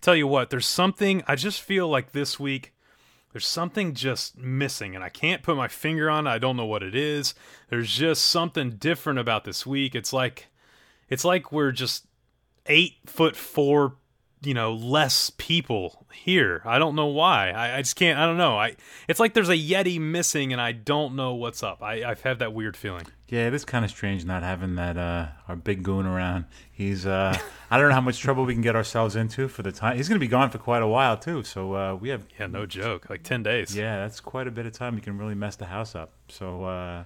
I tell you what, there's something I just feel like this week there's something just missing and I can't put my finger on it. I don't know what it is. There's just something different about this week. It's like it's like we're just 8 foot 4 you know less people here i don't know why I, I, just can't i don't know i it's like there's a yeti missing and i don't know what's up i i've had that weird feeling yeah it is kind of strange not having that uh our big goon around he's uh i don't know how much trouble we can get ourselves into for the time he's gonna be gone for quite a while too so uh we have yeah no joke like 10 days yeah that's quite a bit of time you can really mess the house up so uh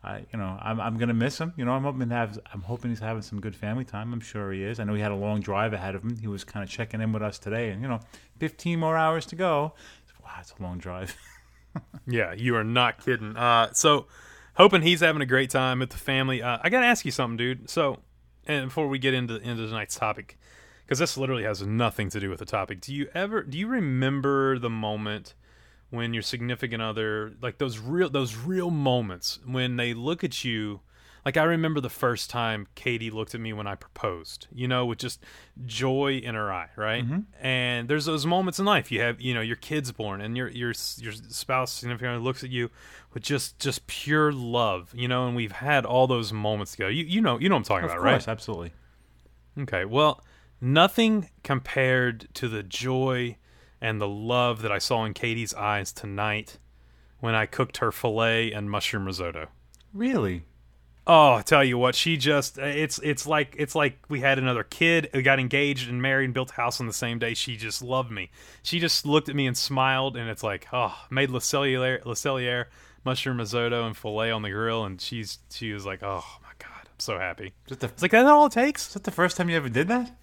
I, you know, I'm I'm gonna miss him. You know, I'm hoping to have I'm hoping he's having some good family time. I'm sure he is. I know he had a long drive ahead of him. He was kind of checking in with us today, and you know, 15 more hours to go. Wow, it's a long drive. yeah, you are not kidding. Uh, so hoping he's having a great time with the family. Uh, I gotta ask you something, dude. So, and before we get into into tonight's topic, because this literally has nothing to do with the topic. Do you ever do you remember the moment? when your significant other like those real those real moments when they look at you like I remember the first time Katie looked at me when I proposed, you know, with just joy in her eye, right? Mm-hmm. And there's those moments in life. You have, you know, your kid's born, and your your your spouse significant looks at you with just just pure love, you know. And we've had all those moments together. You you know you know what I'm talking of about, course, right? Absolutely. Okay, well, nothing compared to the joy and the love that I saw in Katie's eyes tonight when I cooked her filet and mushroom risotto. Really? Oh, I tell you what, she just it's it's like it's like we had another kid who got engaged and married and built a house on the same day. She just loved me. She just looked at me and smiled and it's like, oh, made Le Cellier, Le Cellier mushroom risotto and filet on the grill and she's she was like, "Oh my god, I'm so happy." Is the, it's like that all it takes? Is that the first time you ever did that?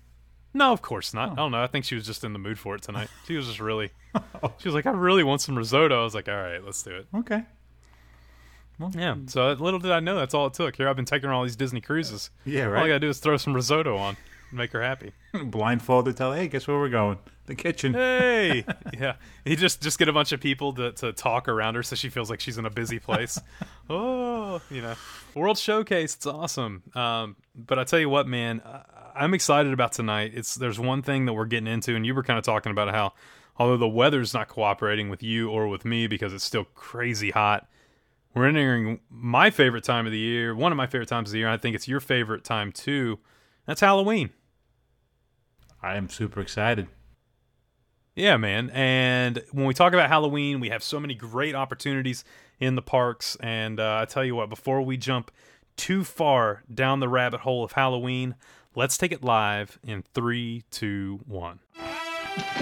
No, of course not. Oh. I don't know. I think she was just in the mood for it tonight. She was just really. Oh. she was like, I really want some risotto. I was like, all right, let's do it. Okay. Well, yeah. So little did I know that's all it took. Here I've been taking her on all these Disney cruises. Yeah, right. All I gotta do is throw some risotto on and make her happy. Blindfolded, tell, her, hey, guess where we're going? The kitchen. Hey, yeah. You just just get a bunch of people to to talk around her so she feels like she's in a busy place. oh, you know, World Showcase. It's awesome. Um, but I tell you what, man. I'm excited about tonight. It's there's one thing that we're getting into, and you were kind of talking about how, although the weather's not cooperating with you or with me because it's still crazy hot, we're entering my favorite time of the year, one of my favorite times of the year. I think it's your favorite time too. That's Halloween. I am super excited. Yeah, man. And when we talk about Halloween, we have so many great opportunities in the parks. And uh, I tell you what, before we jump too far down the rabbit hole of Halloween, Let's take it live in three, two, one.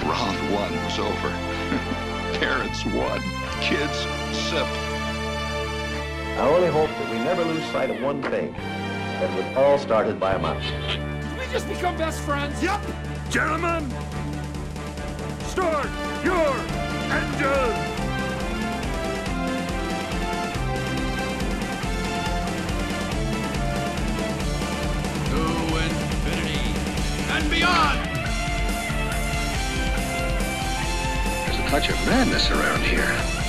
Round one was over. Parents won. Kids sip. I only hope that we never lose sight of one thing. That it was all started by a mouse. Did we just become best friends? Yep. Gentlemen, start your engine. and beyond. There's a touch of madness around here.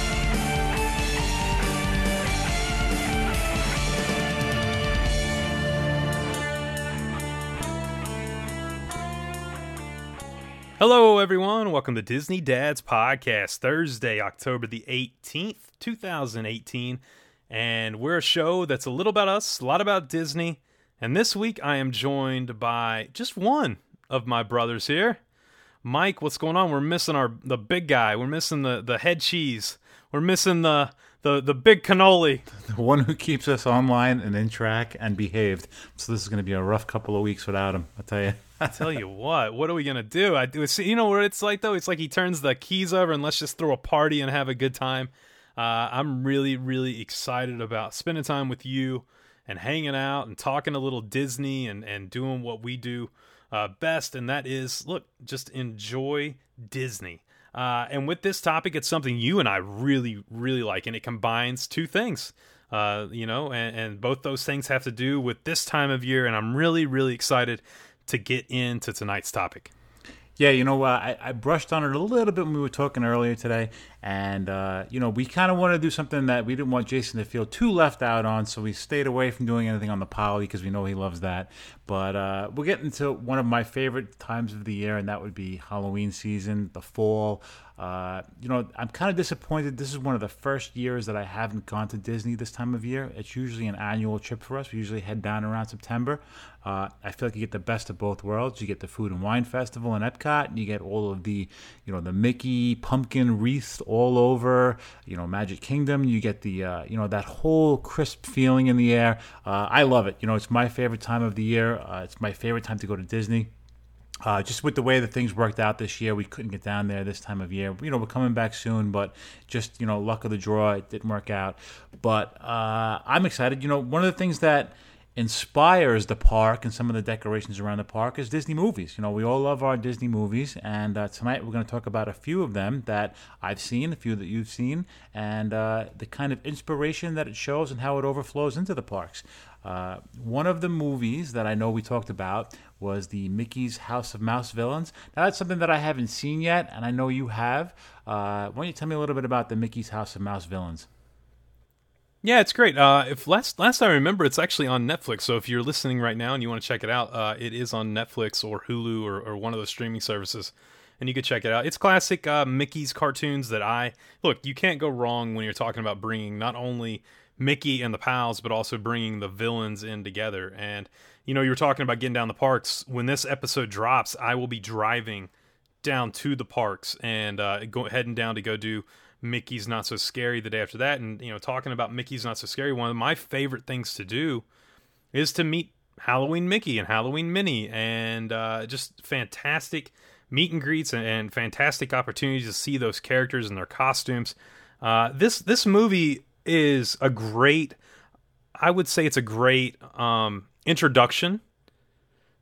Hello, everyone. Welcome to Disney Dads Podcast, Thursday, October the 18th, 2018. And we're a show that's a little about us, a lot about Disney, and this week I am joined by just one of my brothers here. Mike, what's going on? We're missing our the big guy. We're missing the the head cheese. We're missing the the the big cannoli. The one who keeps us online and in track and behaved. So this is going to be a rough couple of weeks without him. I tell you. I tell you what. What are we gonna do? I do. See, You know what it's like though. It's like he turns the keys over and let's just throw a party and have a good time. Uh, I'm really really excited about spending time with you and hanging out and talking a little Disney and, and doing what we do uh, best. And that is, look, just enjoy Disney. Uh, and with this topic, it's something you and I really, really like, and it combines two things. Uh, you know, and, and both those things have to do with this time of year, and I'm really, really excited to get into tonight's topic. Yeah, you know, uh, I, I brushed on it a little bit when we were talking earlier today, and uh, you know, we kind of wanted to do something that we didn't want Jason to feel too left out on, so we stayed away from doing anything on the poly because we know he loves that. But uh, we're getting to one of my favorite times of the year, and that would be Halloween season, the fall. Uh, you know, I'm kind of disappointed. This is one of the first years that I haven't gone to Disney this time of year. It's usually an annual trip for us. We usually head down around September. Uh, I feel like you get the best of both worlds. You get the Food and Wine Festival in Epcot, and you get all of the, you know, the Mickey pumpkin wreaths all over. You know, Magic Kingdom. You get the, uh, you know, that whole crisp feeling in the air. Uh, I love it. You know, it's my favorite time of the year. Uh, it's my favorite time to go to Disney. Uh, just with the way that things worked out this year, we couldn't get down there this time of year. You know, we're coming back soon, but just you know, luck of the draw, it didn't work out. But uh, I'm excited. You know, one of the things that inspires the park and some of the decorations around the park is Disney movies. You know, we all love our Disney movies, and uh, tonight we're going to talk about a few of them that I've seen, a few that you've seen, and uh, the kind of inspiration that it shows and how it overflows into the parks. Uh, one of the movies that I know we talked about was the Mickey's House of Mouse villains. Now, that's something that I haven't seen yet, and I know you have. Uh, why don't you tell me a little bit about the Mickey's House of Mouse villains? Yeah, it's great. Uh, if last last I remember, it's actually on Netflix. So if you're listening right now and you want to check it out, uh, it is on Netflix or Hulu or, or one of those streaming services, and you could check it out. It's classic uh, Mickey's cartoons that I look. You can't go wrong when you're talking about bringing not only Mickey and the pals, but also bringing the villains in together. And you know, you were talking about getting down the parks. When this episode drops, I will be driving down to the parks and uh, go heading down to go do Mickey's Not So Scary the day after that. And, you know, talking about Mickey's Not So Scary, one of my favorite things to do is to meet Halloween Mickey and Halloween Minnie and uh, just fantastic meet and greets and, and, fantastic opportunities to see those characters and their costumes. Uh, this this movie is a great, I would say it's a great um, introduction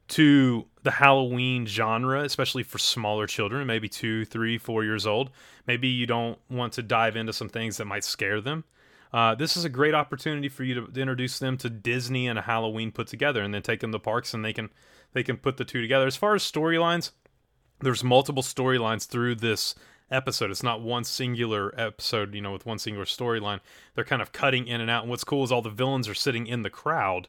to the Halloween genre, especially for smaller children, maybe two, three, four years old. Maybe you don't want to dive into some things that might scare them. Uh, this is a great opportunity for you to, to, introduce them to Disney and a Halloween put together, and then take them to parks and they can they can put the two together. As far as storylines, there's multiple storylines through this episode. It's not one singular episode, you know, with one singular storyline. They're kind of cutting in and out. And what's cool is all the villains are sitting in the crowd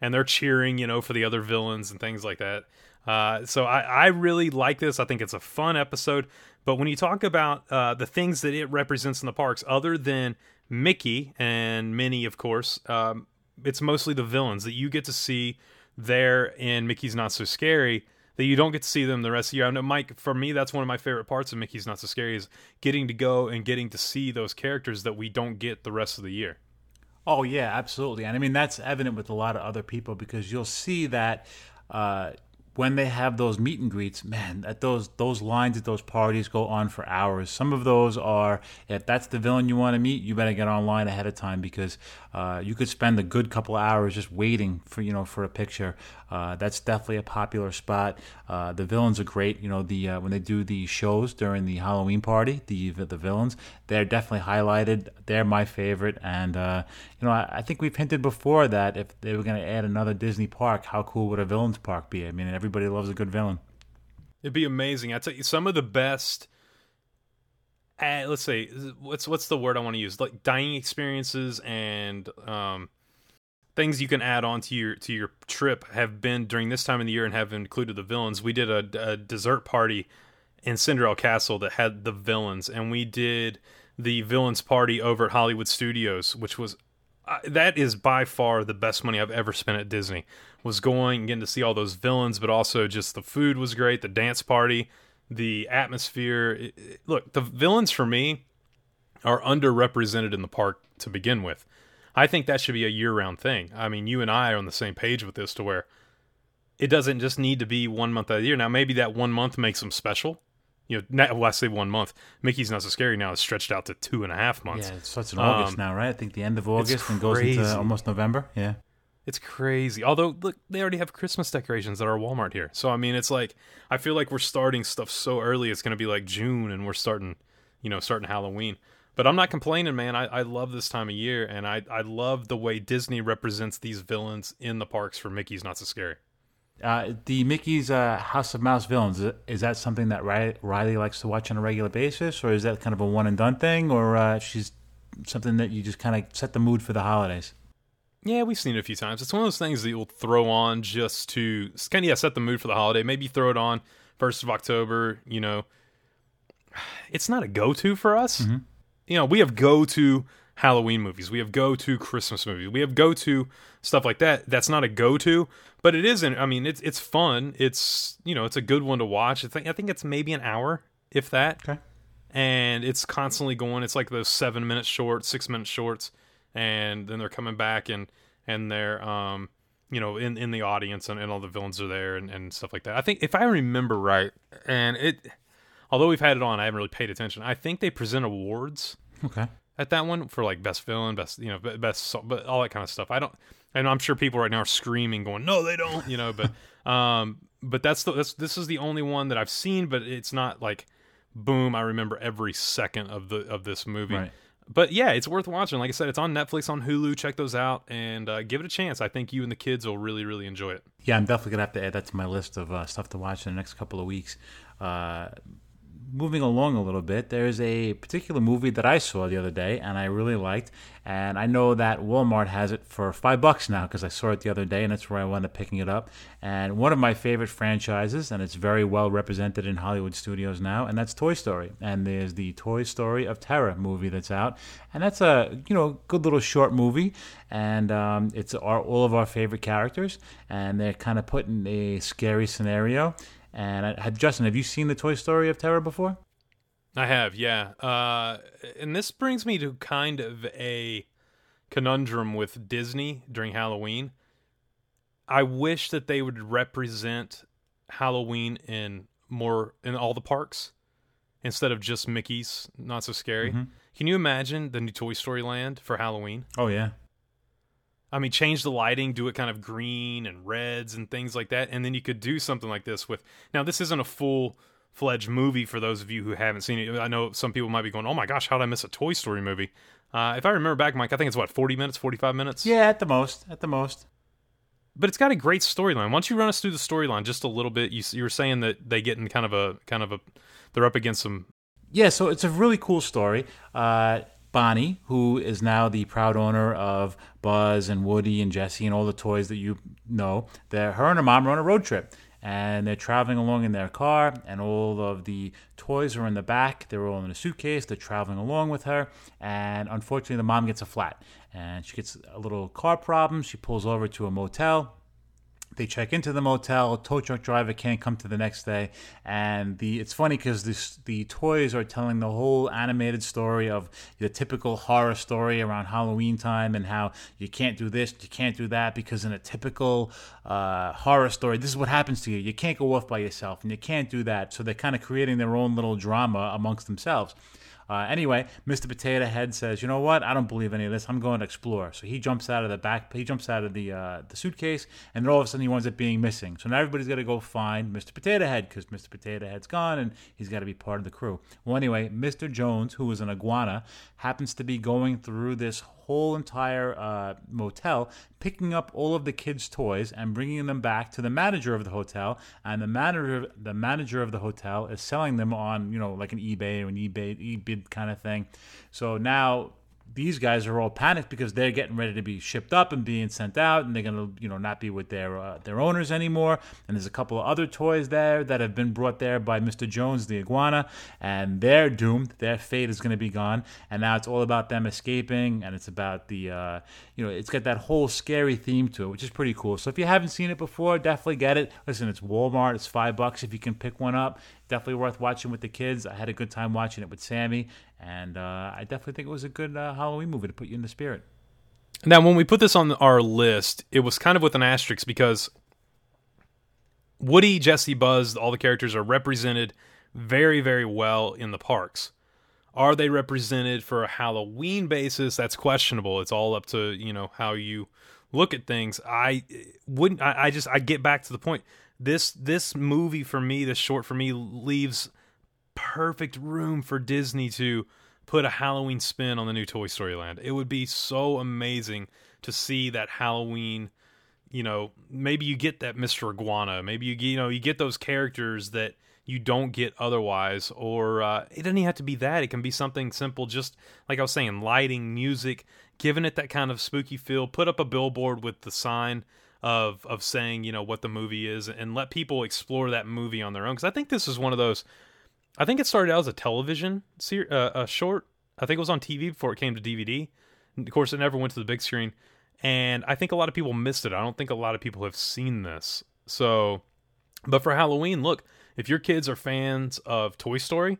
and they're cheering, you know, for the other villains and things like that. Uh, so I, I really like this. I think it's a fun episode. But when you talk about uh, the things that it represents in the parks, other than Mickey and Minnie, of course, um, it's mostly the villains that you get to see there in Mickey's Not So Scary that you don't get to see them the rest of the year. I know, Mike, for me, that's one of my favorite parts of Mickey's Not So Scary is getting to go and getting to see those characters that we don't get the rest of the year. Oh yeah, absolutely, and I mean that's evident with a lot of other people because you'll see that uh, when they have those meet and greets, man, that those those lines at those parties go on for hours. Some of those are if that's the villain you want to meet, you better get online ahead of time because uh, you could spend a good couple hours just waiting for you know for a picture. Uh, that's definitely a popular spot. Uh, the villains are great. You know the uh, when they do the shows during the Halloween party, the the villains they're definitely highlighted. They're my favorite, and uh, you know I, I, think we've hinted before that if they were going to add another Disney park, how cool would a villains park be? I mean, everybody loves a good villain. It'd be amazing. I tell you, some of the best. Uh, let's say what's what's the word I want to use? Like dining experiences and um, things you can add on to your to your trip have been during this time of the year and have included the villains. We did a, a dessert party in Cinderella Castle that had the villains, and we did the villains party over at Hollywood Studios, which was uh, that is by far the best money I've ever spent at Disney. Was going and getting to see all those villains, but also just the food was great, the dance party, the atmosphere. It, it, look, the villains for me are underrepresented in the park to begin with. I think that should be a year round thing. I mean, you and I are on the same page with this to where it doesn't just need to be one month out of the year. Now, maybe that one month makes them special. You know, well, I say one month. Mickey's Not So Scary now is stretched out to two and a half months. Yeah, it starts in August um, now, right? I think the end of August and goes into almost November. Yeah. It's crazy. Although, look, they already have Christmas decorations at our Walmart here. So, I mean, it's like, I feel like we're starting stuff so early. It's going to be like June and we're starting, you know, starting Halloween. But I'm not complaining, man. I, I love this time of year, and I, I love the way Disney represents these villains in the parks for Mickey's Not So Scary. Uh, the Mickey's uh, House of Mouse villains is, is that something that Riley, Riley likes to watch on a regular basis, or is that kind of a one and done thing, or uh, she's something that you just kind of set the mood for the holidays? Yeah, we've seen it a few times. It's one of those things that you'll throw on just to kind of yeah, set the mood for the holiday. Maybe throw it on first of October. You know, it's not a go-to for us. You know, we have go-to Halloween movies. We have go-to Christmas movies. We have go-to stuff like that. That's not a go-to, but it isn't. I mean, it's it's fun. It's you know, it's a good one to watch. I think I think it's maybe an hour, if that Okay. and it's constantly going. It's like those seven minute shorts, six minute shorts, and then they're coming back and and they're um you know in in the audience and, and all the villains are there and, and stuff like that. I think if I remember right, and it although we've had it on, I haven't really paid attention. I think they present awards Okay. At that one for like best villain, best you know best but all that kind of stuff. I don't, and I'm sure people right now are screaming, going, "No, they don't," you know. But um, but that's the that's this is the only one that I've seen, but it's not like boom. I remember every second of the of this movie. Right. But yeah, it's worth watching. Like I said, it's on Netflix, on Hulu. Check those out and uh, give it a chance. I think you and the kids will really, really enjoy it. Yeah, I'm definitely gonna have to add that to my list of uh, stuff to watch in the next couple of weeks. Uh, moving along a little bit, there's a particular movie that I saw the other day and I really liked, and I know that Walmart has it for five bucks now because I saw it the other day and that's where I wound up picking it up. And one of my favorite franchises, and it's very well represented in Hollywood studios now, and that's Toy Story. And there's the Toy Story of Terror movie that's out, and that's a you know good little short movie, and um, it's our, all of our favorite characters, and they're kind of put in a scary scenario. And I, Justin, have you seen the Toy Story of Terror before? I have, yeah. Uh, and this brings me to kind of a conundrum with Disney during Halloween. I wish that they would represent Halloween in more in all the parks instead of just Mickey's Not So Scary. Can you imagine the new Toy Story Land for Halloween? Oh yeah, I mean, change the lighting, do it kind of green and reds and things like that, and then you could do something like this with. Now, this isn't a full fledged movie for those of you who haven't seen it. I know some people might be going, "Oh my gosh, how did I miss a Toy Story movie?" Uh, if I remember back, Mike, I think it's what forty minutes, forty five minutes. yeah, at the most, at the most. but it's got a great storyline. Why don't you run us through the storyline just a little bit? You, you were saying that they get in kind of a kind of a they're up against some Yeah, so it's a really cool story. Uh, Bonnie, who is now the proud owner of Buzz and Woody and Jesse and all the toys that you know, that her and her mom are on a road trip. And they're traveling along in their car, and all of the toys are in the back. They're all in a suitcase. They're traveling along with her. And unfortunately, the mom gets a flat. And she gets a little car problem. She pulls over to a motel. They check into the motel. Tow truck driver can't come to the next day, and the it's funny because this the toys are telling the whole animated story of the typical horror story around Halloween time and how you can't do this, you can't do that because in a typical uh, horror story, this is what happens to you. You can't go off by yourself, and you can't do that. So they're kind of creating their own little drama amongst themselves. Uh, anyway, Mr. Potato Head says, "You know what? I don't believe any of this. I'm going to explore." So he jumps out of the back. He jumps out of the uh, the suitcase, and then all of a sudden he winds up being missing. So now everybody's got to go find Mr. Potato Head because Mr. Potato Head's gone, and he's got to be part of the crew. Well, anyway, Mr. Jones, who is an iguana, happens to be going through this whole entire uh, motel, picking up all of the kids' toys and bringing them back to the manager of the hotel. And the manager, the manager of the hotel, is selling them on, you know, like an eBay or an eBay eBid kind of thing. So now these guys are all panicked because they're getting ready to be shipped up and being sent out, and they're gonna, you know, not be with their uh, their owners anymore. And there's a couple of other toys there that have been brought there by Mr. Jones, the iguana, and they're doomed. Their fate is gonna be gone. And now it's all about them escaping, and it's about the, uh, you know, it's got that whole scary theme to it, which is pretty cool. So if you haven't seen it before, definitely get it. Listen, it's Walmart. It's five bucks if you can pick one up. Definitely worth watching with the kids. I had a good time watching it with Sammy, and uh, I definitely think it was a good uh, Halloween movie to put you in the spirit. Now, when we put this on our list, it was kind of with an asterisk because Woody, Jesse, Buzz, all the characters are represented very, very well in the parks. Are they represented for a Halloween basis? That's questionable. It's all up to you know how you look at things. I wouldn't. I, I just I get back to the point. This this movie for me, this short for me, leaves perfect room for Disney to put a Halloween spin on the new Toy Story Land. It would be so amazing to see that Halloween you know, maybe you get that Mr. Iguana, maybe you you know you get those characters that you don't get otherwise, or uh, it doesn't even have to be that. It can be something simple, just like I was saying, lighting, music, giving it that kind of spooky feel. Put up a billboard with the sign of of saying you know what the movie is, and let people explore that movie on their own. Because I think this is one of those. I think it started out as a television ser- uh, a short. I think it was on TV before it came to DVD. And of course, it never went to the big screen, and I think a lot of people missed it. I don't think a lot of people have seen this. So, but for Halloween, look, if your kids are fans of Toy Story,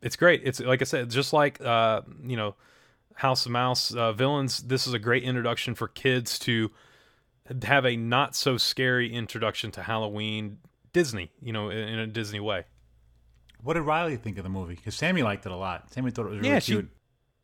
it's great. It's like I said, just like uh, you know, House of Mouse uh, villains. This is a great introduction for kids to have a not so scary introduction to Halloween Disney. You know, in, in a Disney way. What did Riley think of the movie? Because Sammy liked it a lot. Sammy thought it was really Yeah, she- cute.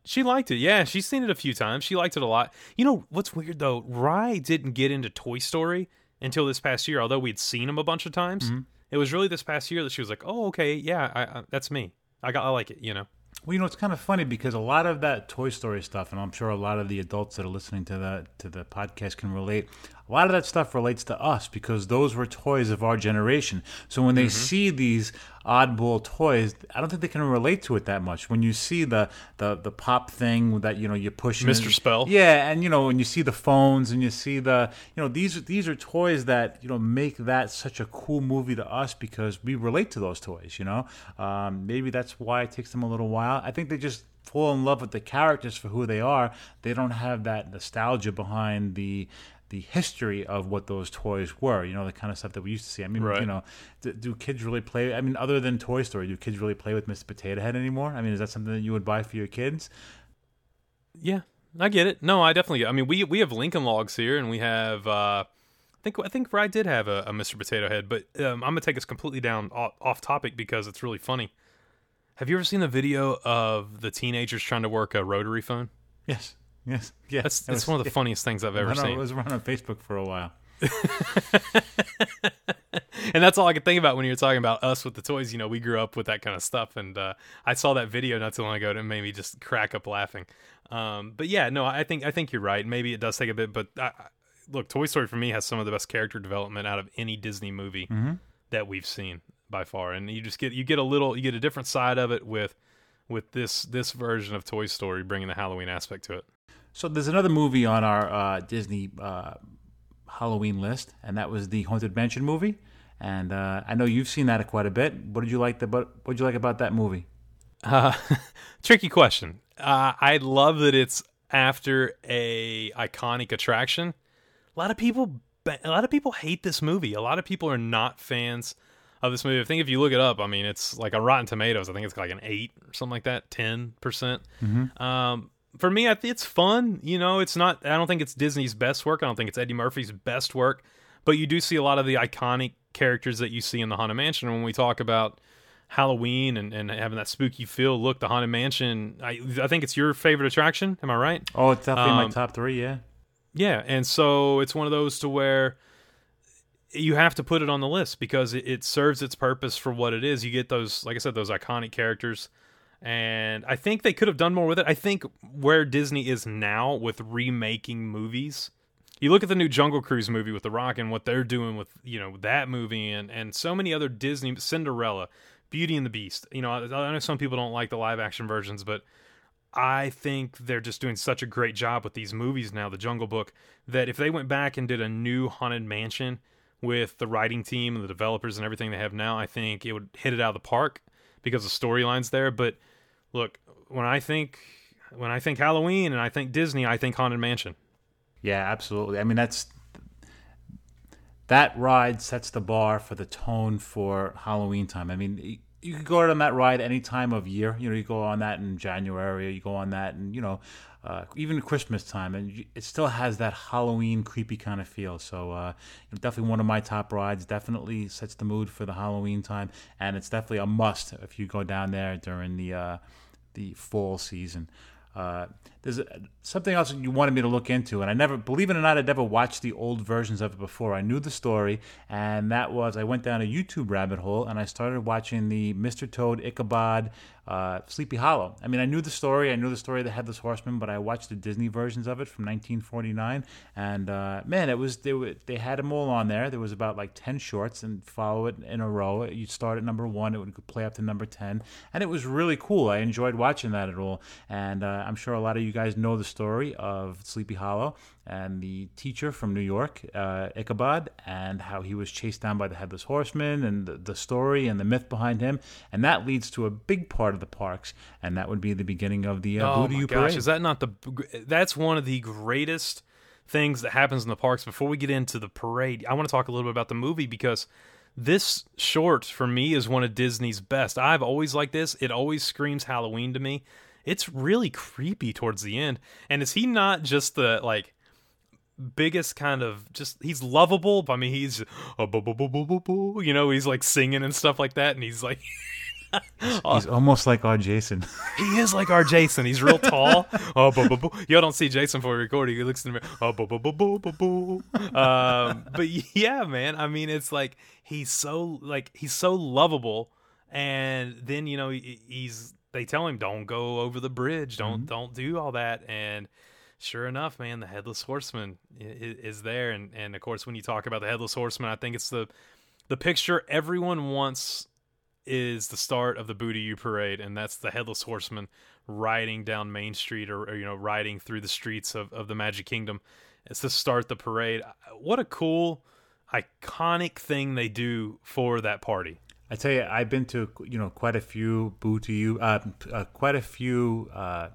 She liked it. Yeah, she's seen it a few times. She liked it a lot. You know what's weird though? Rye didn't get into Toy Story until this past year. Although we'd seen him a bunch of times, mm-hmm. it was really this past year that she was like, "Oh, okay, yeah, I, I, that's me. I got, I like it." You know. Well, you know, it's kind of funny because a lot of that Toy Story stuff, and I'm sure a lot of the adults that are listening to the to the podcast can relate. A lot of that stuff relates to us because those were toys of our generation. So when they see these oddball toys, I don't think they can relate to it that much. When you see the the, the pop thing that you know you push, Mr. Spell. yeah, and you know when you see the phones and you see the you know these these are toys that you know make that such a cool movie to us because we relate to those toys. You know, um, maybe that's why it takes them a little while. I think they just fall in love with the characters for who they are. They don't have that nostalgia behind the the history of what those toys were. You know, the kind of stuff that we used to see. I mean, Right. you know, do, do kids really play? I mean, other than Toy Story, do kids really play with Mr. Potato Head anymore? I mean, is that something that you would buy for your kids? Yeah, I get it. No, I definitely get. I mean, we we have Lincoln Logs here, and we have. uh I think I think Rye did have a, a Mr. Potato Head, but um, I'm gonna take us completely down off, off topic because it's really funny. Have you ever seen the video of the teenagers trying to work a rotary phone? Yes. Yes. Yeah. That's That that's was- one of the funniest things I've ever I know, seen. It was around on Facebook for a while. and that's all I could think about when you were talking about us with the toys. You know, we grew up with that kind of stuff, and uh, I saw that video not too long ago, and it made me just crack up laughing. Um, but yeah, no, I think I think you're right. Maybe it does take a bit, but I, look, Toy Story for me has some of the best character development out of any Disney movie that we've seen by far, and you just get you get a little you get a different side of it with with this this version of Toy Story bringing the Halloween aspect to it. So there's another movie on our uh, Disney uh, Halloween list, and that was the Haunted Mansion movie. And uh, I know you've seen that quite a bit. What did you like? The, what did you like about that movie? Uh, tricky question. Uh, I love that it's after a iconic attraction. A lot of people, a lot of people hate this movie. A lot of people are not fans of this movie. I think if you look it up, I mean, it's like on Rotten Tomatoes. I think it's like an eight or something like that, ten percent. Um, for me, I think it's fun. You know, it's not. I don't think it's Disney's best work. I don't think it's Eddie Murphy's best work. But you do see a lot of the iconic characters that you see in the Haunted Mansion. And when we talk about Halloween and, and having that spooky feel, look, the Haunted Mansion. I I think it's your favorite attraction. Am I right? Oh, it's definitely my Um, top three. Yeah. Yeah, and so it's one of those to where you have to put it on the list because it, it serves its purpose for what it is. You get those, like I said, those iconic characters, and I think they could have done more with it. I think where Disney is now with remaking movies, you look at the new Jungle Cruise movie with The Rock and what they're doing with you know that movie and and so many other Disney Cinderella, Beauty and the Beast. You know, I, I know some people don't like the live action versions, but I think they're just doing such a great job with these movies now, The Jungle Book, that if they went back and did a new Haunted Mansion with the writing team and the developers and everything they have now, I think it would hit it out of the park because the storyline's there. But look, when I think when I think Halloween and I think Disney, I think Haunted Mansion. Yeah, absolutely. I mean, that's that ride sets the bar for the tone for Halloween time. I mean, you can go on that ride any time of year. You know, you go on that in January, you go on that, and you know, uh, even Christmas time, and it still has that Halloween creepy kind of feel. So, uh, definitely one of my top rides. Definitely sets the mood for the Halloween time, and it's definitely a must if you go down there during the uh, the fall season. Uh, there's a, something else you wanted me to look into, and I never, believe it or not, I'd never watched the old versions of it before. I knew the story, and that was I went down a YouTube rabbit hole and I started watching the Mr. Toad Ichabod uh, Sleepy Hollow. I mean, I knew the story. I knew the story of the Headless Horseman, but I watched the Disney versions of it from 1949, and uh, man, it was they were, they had them all on there. There was about like 10 shorts, and follow it in a row. You start at number one, it would play up to number 10, and it was really cool. I enjoyed watching that at all, and uh, I'm sure a lot of you guys know the story of Sleepy Hollow and the teacher from New York, uh, Ichabod, and how he was chased down by the Headless Horseman, and the, the story and the myth behind him, and that leads to a big part of the parks, and that would be the beginning of the uh, oh Boo to You my Parade. gosh, is that not the? That's one of the greatest things that happens in the parks. Before we get into the parade, I want to talk a little bit about the movie because this short for me is one of Disney's best. I've always liked this. It always screams Halloween to me. It's really creepy towards the end. And is he not just the like biggest kind of just he's lovable i mean he's uh, you know he's like singing and stuff like that and he's like He's almost like our Jason. he is like our jason he's real tall oh y'all don't see jason for we record he looks in the mirror oh um but yeah man i mean it's like he's so like he's so lovable and then you know he, he's they tell him don't go over the bridge don't don't do all that and sure enough, man, the headless horseman is, is, there, and and of course, when you talk about the headless horseman, I think it's the the picture everyone wants is the start of the Boo to You parade, and that's the headless horseman riding down Main Street, or, or you know, riding through the streets of of the Magic Kingdom. It's to start the parade. What a cool, iconic thing they do for that party. I tell you, I've been to you know quite a few Boo to You, uh, uh, quite a few. Uh,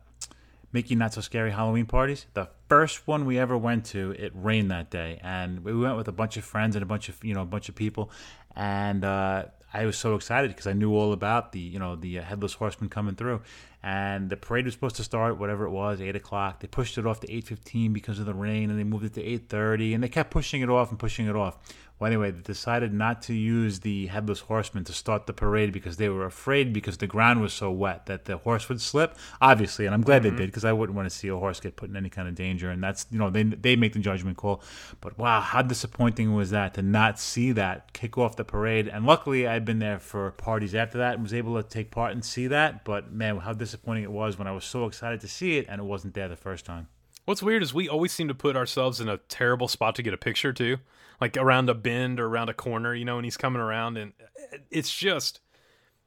Mickey Not So Scary Halloween parties. The first one we ever went to, it rained that day, and we went with a bunch of friends and a bunch of you know a bunch of people, and uh, I was so excited because I knew all about the you know the uh, headless horseman coming through, and the parade was supposed to start whatever it was eight o'clock. They pushed it off to eight fifteen because of the rain, and they moved it to eight thirty, and they kept pushing it off and pushing it off. Well, anyway, they decided not to use the headless horseman to start the parade because they were afraid because the ground was so wet that the horse would slip. Obviously, and I'm glad Mm-hmm. they did because I wouldn't want to see a horse get put in any kind of danger. And that's you know they they make the judgment call. But wow, how disappointing was that to not see that kick off the parade? And luckily, I'd been there for parties after that and was able to take part and see that. But man, how disappointing it was when I was so excited to see it and it wasn't there the first time. What's weird is we always seem to put ourselves in a terrible spot to get a picture too, like around a bend or around a corner, you know, and he's coming around, and uh, it's just,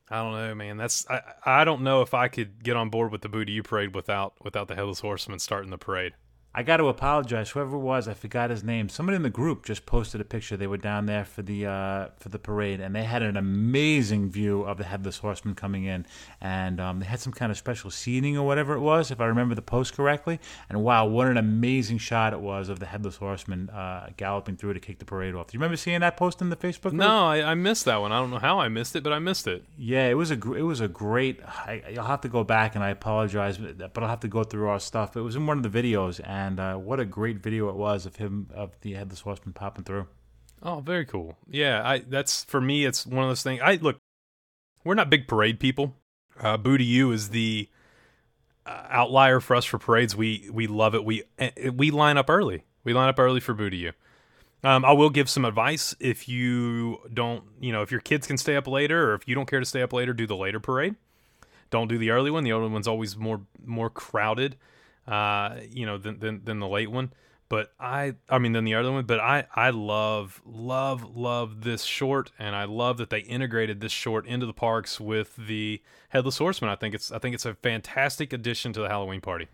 I don't know, man. That's I I don't know if I could get on board with the Boo to You parade without without the headless horseman starting the parade. I got to apologize. Whoever it was, I forgot his name. Somebody in the group just posted a picture. They were down there for the uh, for the parade, and they had an amazing view of the headless horseman coming in. And um, they had some kind of special seating or whatever it was, if I remember the post correctly. And wow, what an amazing shot it was of the headless horseman uh, galloping through to kick the parade off. Do you remember seeing that post in the Facebook? Group? No, I, I missed that one. I don't know how I missed it, but I missed it. Yeah, it was a gr- it was a great. I, I'll have to go back and I apologize, but I'll have to go through our stuff. It was in one of the videos, and uh, what a great video it was of him of the headless horseman popping through. Oh, very cool. Yeah, I that's for me. It's one of those things. I look, we're not big parade people. Uh, Boo to You is the uh, outlier for us for parades. We we love it. We uh, we line up early. We line up early for Boo to You. Um, I will give some advice if you don't, you know, if your kids can stay up later, or if you don't care to stay up later, do the later parade. Don't do the early one. The early one's always more more crowded, uh, you know, than, than than the late one. But I, I mean, than the other one. But I, I love, love, love this short, and I love that they integrated this short into the parks with the headless horseman. I think it's, I think it's a fantastic addition to the Halloween party.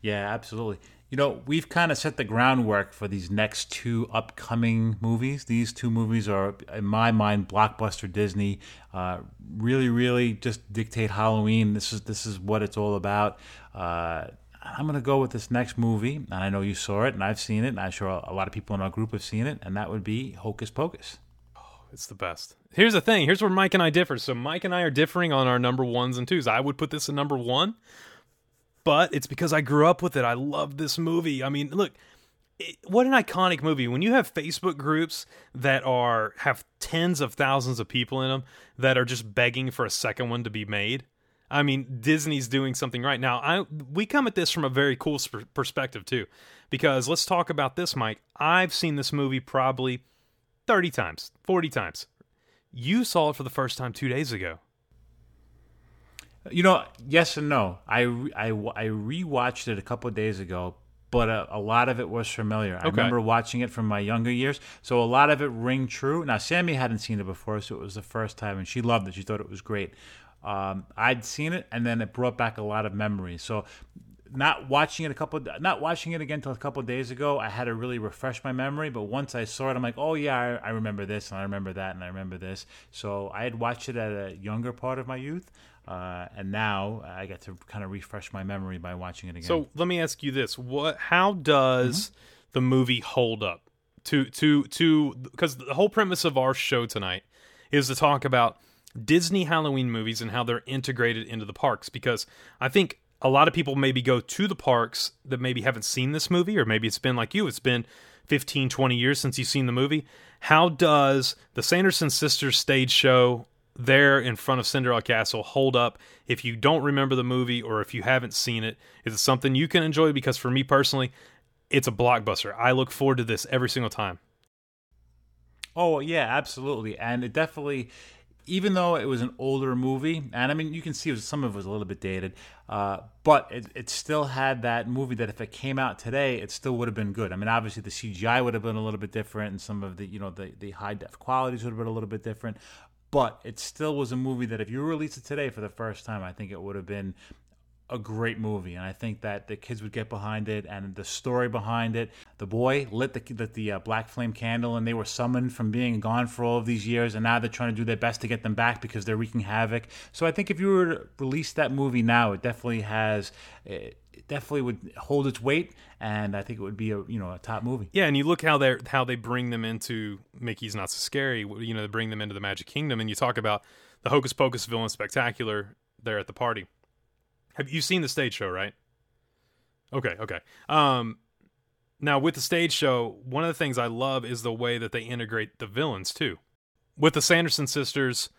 Yeah, absolutely. You know, we've kind of set the groundwork for these next two upcoming movies. These two movies are, in my mind, blockbuster Disney. Uh, really, really, just dictate Halloween. This is this is what it's all about. Uh, I'm going to go with this next movie, and I know you saw it, and I've seen it, and I'm sure a lot of people in our group have seen it, and that would be Hocus Pocus. Oh, it's the best. Here's the thing. Here's where Mike and I differ. So Mike and I are differing on our number ones and twos. I would put this in number one, but it's because I grew up with it. I love this movie. I mean, look, it, what an iconic movie. When you have Facebook groups that are have tens of thousands of people in them that are just begging for a second one to be made. I mean, Disney's doing something right now. I we come at this from a very cool sp- perspective too, because let's talk about this, Mike. I've seen this movie probably thirty times, forty times. You saw it for the first time two days ago. You know, yes and no. I I I rewatched it a couple of days ago, but a, a lot of it was familiar. I remember watching it from my younger years, so a lot of it ring true. Now, Sammy hadn't seen it before, so it was the first time, and she loved it. She thought it was great. Um, I'd seen it, and then it brought back a lot of memories. So. Not watching it a couple, not watching it again until a couple of days ago. I had to really refresh my memory. But once I saw it, I'm like, oh yeah, I, I remember this, and I remember that, and I remember this. So I had watched it at a younger part of my youth, uh, and now I get to kind of refresh my memory by watching it again. So let me ask you this: What? How does the movie hold up to to to? Because the whole premise of our show tonight is to talk about Disney Halloween movies and how they're integrated into the parks. Because I think a lot of people maybe go to the parks that maybe haven't seen this movie, or maybe it's been like you, it's been 15, 20 years since you've seen the movie. How does the Sanderson sisters stage show there in front of Cinderella Castle hold up if you don't remember the movie or if you haven't seen it? Is it something you can enjoy? Because for me personally, it's a blockbuster. I look forward to this every single time. Oh yeah, absolutely, and it definitely, even though it was an older movie, and I mean you can see was, some of it was a little bit dated, uh, but it, it still had that movie that if it came out today, it still would have been good. I mean, obviously the CGI would have been a little bit different, and some of the you know the the high def qualities would have been a little bit different, but it still was a movie that if you released it today for the first time, I think it would have been a great movie, and I think that the kids would get behind it, and the story behind it. The boy lit the lit the uh, black flame candle, and they were summoned from being gone for all of these years, and now they're trying to do their best to get them back because they're wreaking havoc. So I think if you were to release that movie now, it definitely has. It definitely would hold its weight, and I think it would be a you know a top movie. Yeah, and you look how they how they bring them into Mickey's Not So Scary. You know, they bring them into the Magic Kingdom, and you talk about the Hocus Pocus villain spectacular there at the party. Have you seen the stage show, right? Okay, okay. Um, now with the stage show, one of the things I love is the way that they integrate the villains too. With the Sanderson sisters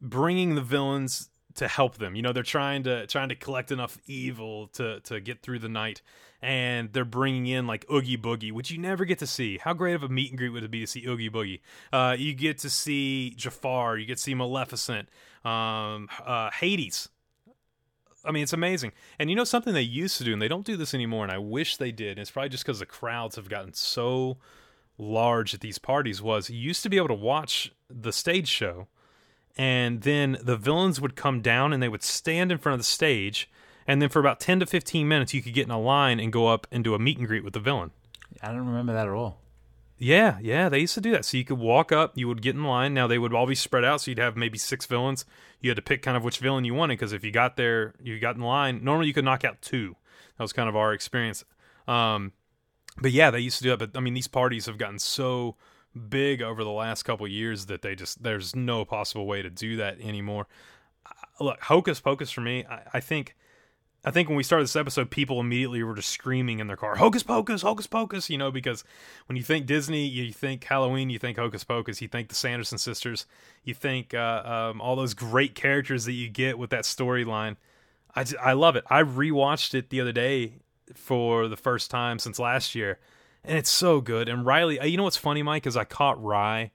bringing the villains to help them. You know, they're trying to trying to collect enough evil to to get through the night, and they're bringing in like Oogie Boogie, which you never get to see. How great of a meet and greet would it be to see Oogie Boogie? Uh, you get to see Jafar, you get to see Maleficent, um, uh, Hades. I mean, it's amazing. And you know something they used to do, and they don't do this anymore, and I wish they did. And it's probably just because the crowds have gotten so large at these parties. Was you used to be able to watch the stage show, and then the villains would come down and they would stand in front of the stage, and then for about ten to fifteen minutes, you could get in a line and go up and do a meet and greet with the villain. I don't remember that at all. Yeah, yeah, they used to do that. So you could walk up, you would get in line. Now they would all be spread out, so you'd have maybe six villains. You had to pick kind of which villain you wanted because if you got there, you got in line. Normally you could knock out two. That was kind of our experience. Um, but yeah, they used to do that. But I mean, these parties have gotten so big over the last couple years that they just there's no possible way to do that anymore. Look, Hocus Pocus for me, I, I think. I think when we started this episode, people immediately were just screaming in their car, "Hocus Pocus, Hocus Pocus!" You know, because when you think Disney, you think Halloween, you think Hocus Pocus, you think the Sanderson sisters, you think uh, um, all those great characters that you get with that storyline. I I love it. I rewatched it the other day for the first time since last year, and it's so good. And Riley, uh, you know what's funny, Mike, is I caught Rye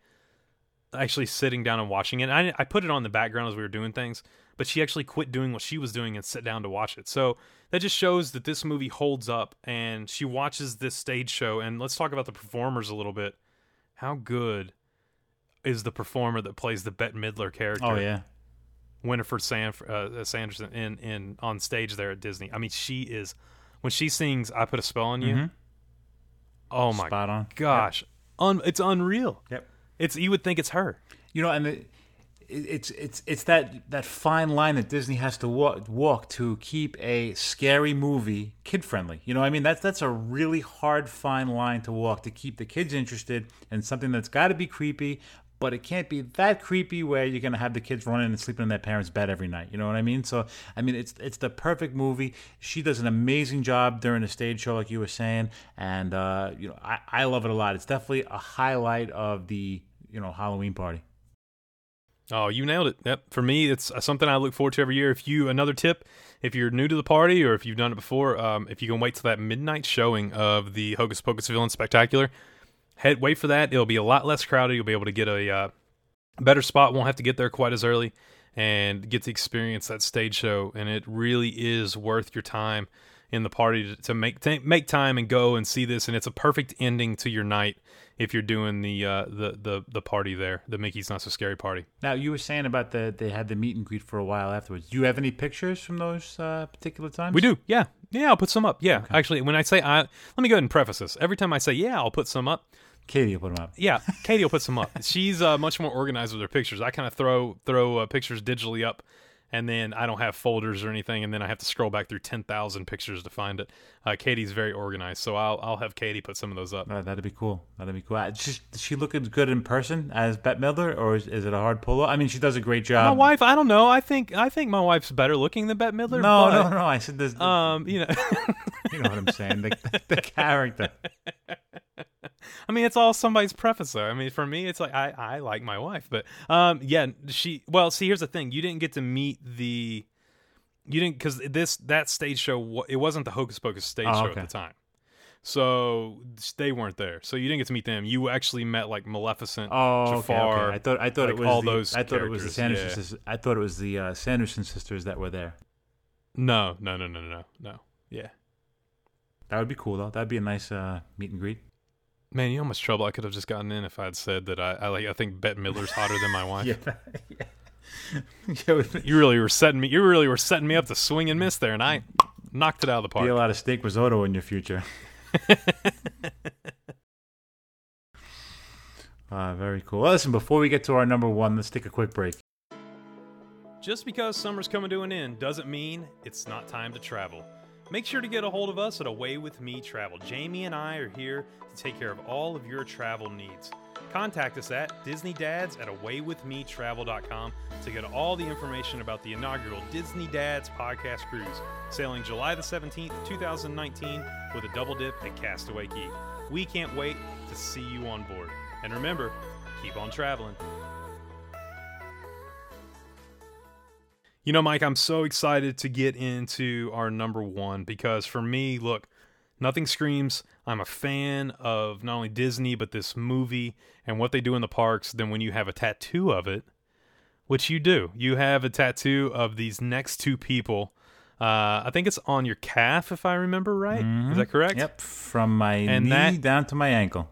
actually sitting down and watching it. I, I put it on the background as we were doing things, but she actually quit doing what she was doing and sat down to watch it. So that just shows that this movie holds up and she watches this stage show. And let's talk about the performers a little bit. How good is the performer that plays the Bette Midler character? Oh yeah, Winifred Sanf- uh, Sanderson in, in on stage there at Disney. I mean, she is when she sings "I Put a Spell on You." Oh my spot on. gosh, Un- it's unreal. Yep. It's you would think it's her. You know, and it, it's it's it's that that fine line that Disney has to walk, walk to keep a scary movie kid friendly. You know, I mean that's that's a really hard fine line to walk to keep the kids interested in something that's got to be creepy, but it can't be that creepy where you're gonna have the kids running and sleeping in their parents' bed every night. You know what I mean? So I mean it's it's the perfect movie. She does an amazing job during the stage show, like you were saying, and uh, you know I, I love it a lot. It's definitely a highlight of the you know Halloween party. Oh, you nailed it. Yep. For me, it's uh, something I look forward to every year. If you another tip, if you're new to the party or if you've done it before, um, if you can wait till that midnight showing of the Hocus Pocus Villain Spectacular, head wait for that. It'll be a lot less crowded. You'll be able to get a uh, better spot. Won't have to get there quite as early, and get to experience that stage show. And it really is worth your time in the party to, to make make time and go and see this. And it's a perfect ending to your night if you're doing the uh, the the the party there, the Mickey's Not So Scary party. Now you were saying about the they had the meet and greet for a while afterwards. Do you have any pictures from those uh, particular times? We do, yeah, yeah. I'll put some up. Yeah, actually, when I say I, let me go ahead and preface this. Every time I say yeah, I'll put some up. Katie will put them up. Yeah, Katie will put some up. She's uh, much more organized with her pictures. I kind of throw throw uh, pictures digitally up, and then I don't have folders or anything, and then I have to scroll back through ten thousand pictures to find it. Uh, Katie's very organized, so I'll I'll have Katie put some of those up. Uh, that'd be cool. That'd be cool. Uh, Does she look as good in person as Bette Midler, or is, is it a hard pull? I mean, she does a great job. my wife, I don't know. I think I think my wife's better looking than Bette Midler. No, but, no, no. I said this. Um, you know, you know what I'm saying? The, the character. I mean, it's all somebody's preface, though. I mean, for me, it's like I, I like my wife, but um, yeah, she. Well, see, here's the thing: you didn't get to meet the, you didn't because this that stage show it wasn't the Hocus Pocus stage Oh, show okay. at the time, so they weren't there. So you didn't get to meet them. You actually met like Maleficent, Oh, Jafar. okay. I thought I thought like, it was all the, those I thought it was the Sanderson yeah. sisters. I thought it was the uh, Sanderson sisters that were there. No, no, no, no, no, no, no. Yeah, That would be cool though. That'd be a nice uh, meet and greet. Man, you know how much trouble I could have just gotten in if I had said that I, I like. I think Bette Midler's hotter than my wife. yeah, would You really were setting me. You really were setting me up to swing and miss there, and I knocked it out of the park. be a lot of steak risotto in your future. uh, very cool. Well, listen, before we get to our number one, let's take a quick break. Just because summer's coming to an end doesn't mean it's not time to travel. Make sure to get a hold of us at Away With Me Travel. Jamie and I are here to take care of all of your travel needs. Contact us at DisneyDads at AwayWithMeTravel.com to get all the information about the inaugural Disney Dads podcast cruise, sailing July the 17th, 2019, with a double dip at Castaway Cay. We can't wait to see you on board. And remember, keep on traveling. You know, Mike, I'm so excited to get into our number one because for me, look, nothing screams I'm a fan of not only Disney, but this movie and what they do in the parks than when you have a tattoo of it, which you do. You have a tattoo of these next two people. Uh, I think it's on your calf, if I remember right. Is that correct? Yep, from my And knee that- down to my ankle.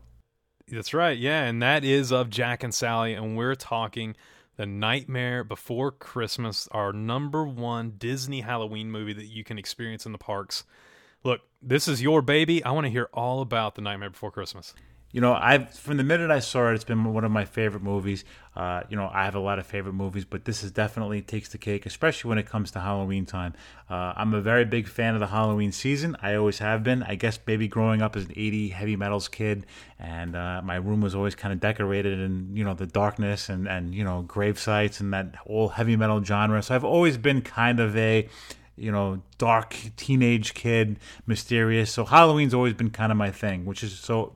That's right. Yeah, and that is of Jack and Sally, and we're talking The Nightmare Before Christmas, our number one Disney Halloween movie that you can experience in the parks. Look, this is your baby. I want to hear all about The Nightmare Before Christmas. You know, I've from the minute I saw it, it's been one of my favorite movies. Uh, you know, I have a lot of favorite movies, but this is definitely takes the cake, especially when it comes to Halloween time. Uh, I'm a very big fan of the Halloween season. I always have been. I guess maybe growing up as an 80 heavy metals kid, and uh, my room was always kind of decorated in you know the darkness and and you know grave sites and that whole heavy metal genre. So I've always been kind of a you know, dark teenage kid, mysterious. So Halloween's always been kind of my thing, which is so.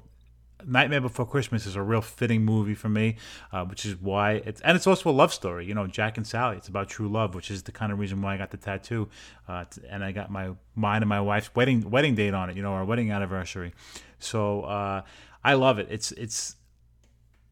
Nightmare Before Christmas is a real fitting movie for me, uh, which is why it's and it's also a love story. You know, Jack and Sally. It's about true love, which is the kind of reason why I got the tattoo, uh, and I got my mine and my wife's wedding wedding date on it. You know, our wedding anniversary. So uh, I love it. It's it's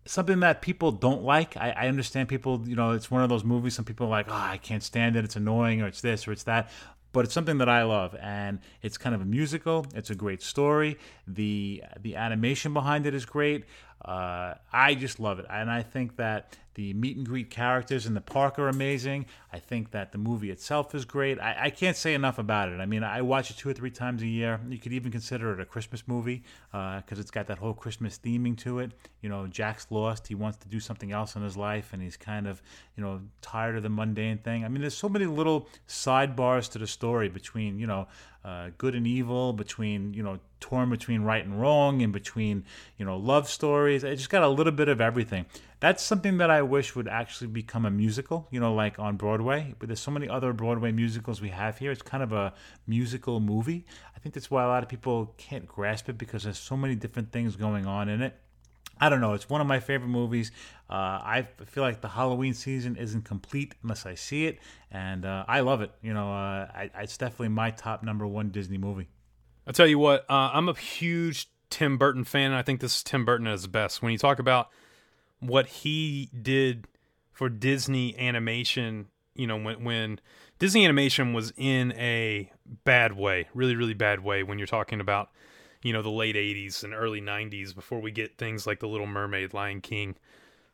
something that people don't like. I, I understand people, you know, it's one of those movies. Some people are like, oh, I can't stand it. It's annoying, or it's this, or it's that. But it's something that I love, and it's kind of a musical. It's a great story. the The animation behind it is great. Uh, I just love it, and I think that the meet and greet characters in the park are amazing. I think that the movie itself is great. I, I can't say enough about it. I mean, I watch it two or three times a year. You could even consider it a Christmas movie because it's got that whole Christmas theming to it. You know, Jack's lost. He wants to do something else in his life, and he's kind of, you know, tired of the mundane thing. I mean, there's so many little sidebars to the story between, you know, uh, good and evil, between, you know, torn between right and wrong, and between, you know, love stories. It just got a little bit of everything. That's something that I wish would actually become a musical, you know, like on Broadway. But there's so many other Broadway musicals we have here. It's kind of a musical movie. I think that's why a lot of people can't grasp it because there's so many different things going on in it. I don't know. It's one of my favorite movies. Uh, I feel like the Halloween season isn't complete unless I see it, and uh, I love it. You know, uh, I, it's definitely my top number one Disney movie. I'll tell you what, uh, I'm a huge Tim Burton fan, and I think this is Tim Burton at his best. When you talk about what he did for Disney animation you know when when Disney Animation was in a bad way, really really bad way when you're talking about you know the late 80s and early 90s before we get things like The Little Mermaid, Lion King,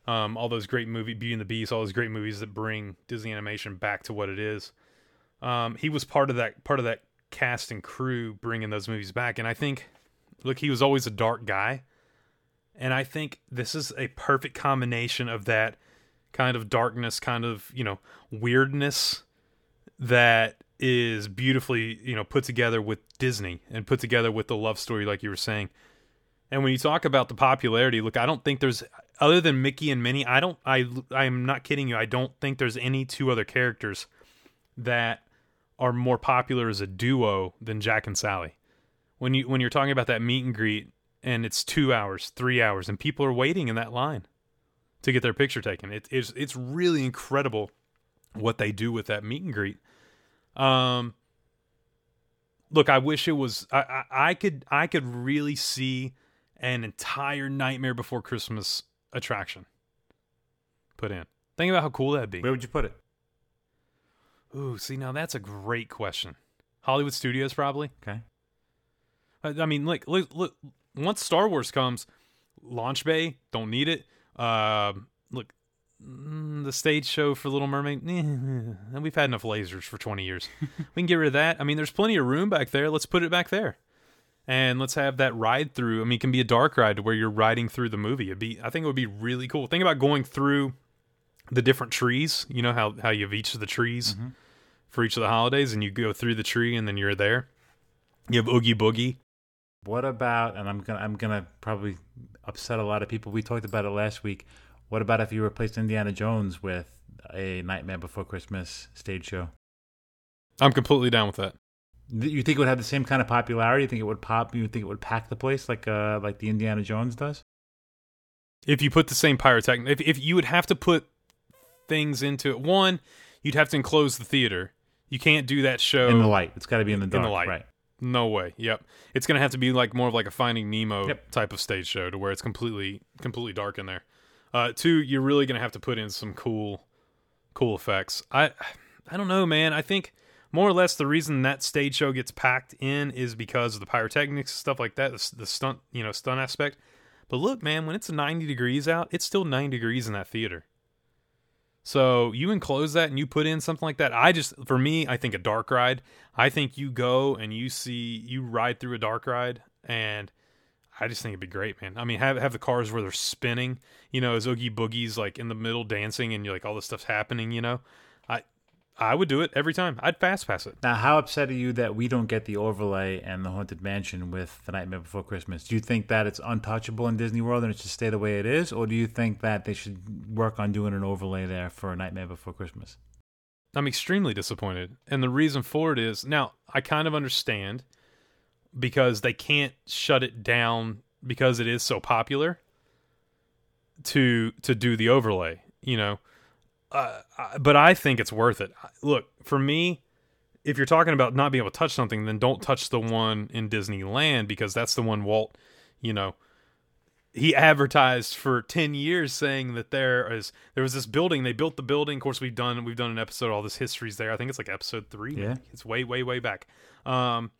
um, all those great movie Beauty and the Beast, all those great movies that bring Disney Animation back to what it is. Um, he was part of that part of that cast and crew bringing those movies back, and I think, look, he was always a dark guy, and I think this is a perfect combination of that kind of darkness, kind of you know weirdness that is beautifully you know put together with Disney and put together with the love story, like you were saying. And when you talk about the popularity, look, I don't think there's other than Mickey and Minnie. I don't. I I'm not kidding you. I don't think there's any two other characters that are more popular as a duo than Jack and Sally. When you when you're talking about that meet and greet and it's two hours, three hours, and people are waiting in that line to get their picture taken. It, it's it's really incredible what they do with that meet and greet. Um, look, I wish it was. I, I, I could I could really see an entire Nightmare Before Christmas attraction put in. Think about how cool that'd be. Where would you put it? Ooh, see now that's a great question. Hollywood Studios probably. Okay. I, I mean, like, look, look, once Star Wars comes, Launch Bay don't need it. Um, look, mm, the stage show for Little Mermaid, eh, we've had enough lasers for twenty years. we can get rid of that. I mean, there's plenty of room back there. Let's put it back there, and let's have that ride through. I mean, it can be a dark ride to where you're riding through the movie. It'd be, I think, it would be really cool. Think about going through the different trees. You know how how you have each of the trees for each of the holidays, and you go through the tree, and then you're there. You have Oogie Boogie. What about? And I'm gonna I'm gonna probably upset a lot of people. We talked about it last week. What about if you replaced Indiana Jones with a Nightmare Before Christmas stage show? I'm completely down with that. You think it would have the same kind of popularity? You think it would pop? You think it would pack the place like uh like the Indiana Jones does? if you put the same pyrotechnic if, if you would have to put things into it one you'd have to enclose the theater you can't do that show In the light, it's got to be in the in dark. the light right? no way yep it's gonna have to be like more of like a finding nemo Yep. type of stage show to where it's completely completely dark in there uh two you're really gonna have to put in some cool cool effects i i don't know man i think more or less the reason that stage show gets packed in is because of the pyrotechnics stuff like that the, the stunt you know stunt aspect but look man when it's 90 degrees out it's still 90 degrees in that theater so you enclose that and you put in something like that. I just, for me, I think a dark ride. I think you go and you see, you ride through a dark ride, and I just think it'd be great, man. I mean, have have the cars where they're spinning, you know, as Oogie Boogie's like in the middle dancing, and you're like all this stuff's happening, you know. I I would do it every time. I'd fast pass it. Now, how upset are you that we don't get the overlay and the Haunted Mansion with The Nightmare Before Christmas? Do you think that it's untouchable in Disney World and it should stay the way it is? Or do you think that they should work on doing an overlay there for A Nightmare Before Christmas? I'm extremely disappointed. And the reason for it is now I kind of understand because they can't shut it down because it is so popular to to do the overlay, you know. Uh, I- but I think it's worth it. Look, for me, if you're talking about not being able to touch something, then don't touch the one in Disneyland because that's the one Walt, you know, he advertised for 10 years saying that there is there was this building they built the building of course we've done we've done an episode all this history's there i think it's like episode 3 Yeah. maybe. it's way way way back um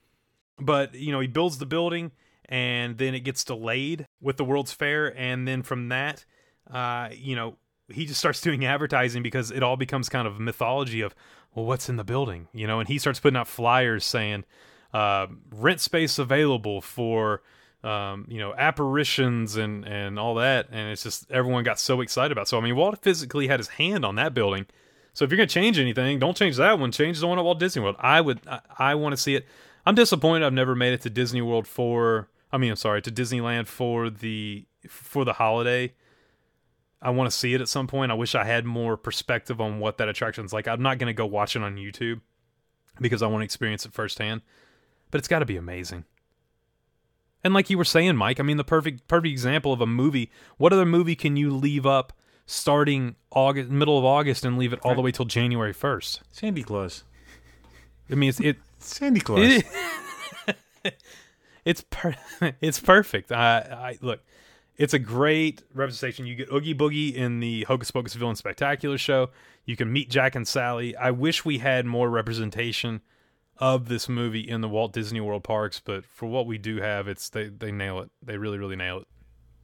but you know he builds the building and then it gets delayed with the world's fair and then from that uh you know he just starts doing advertising because it all becomes kind of mythology of well what's in the building you know and he starts putting out flyers saying uh rent space available for um, you know, apparitions and and all that, and it's just everyone got so excited about. it. So I mean, Walt physically had his hand on that building. So if you're gonna change anything, don't change that one. Change the one at Walt Disney World. I would, I, I want to see it. I'm disappointed I've never made it to Disney World for. I mean, I'm sorry, to Disneyland for the for the holiday. I want to see it at some point. I wish I had more perspective on what that attraction's like. I'm not gonna go watch it on YouTube because I want to experience it firsthand. But it's got to be amazing. And like you were saying, Mike, I mean the perfect perfect example of a movie. What other movie can you leave up starting August, middle of August, and leave it all the way till January first? Sandy Claws. I mean, it's it, Sandy Claws. it it's per- it's perfect. I, I look, it's a great representation. You get Oogie Boogie in the Hocus Pocus Villain Spectacular show. You can meet Jack and Sally. I wish we had more representation of this movie in the Walt Disney World parks, but for what we do have, it's they they nail it. They really really nail it.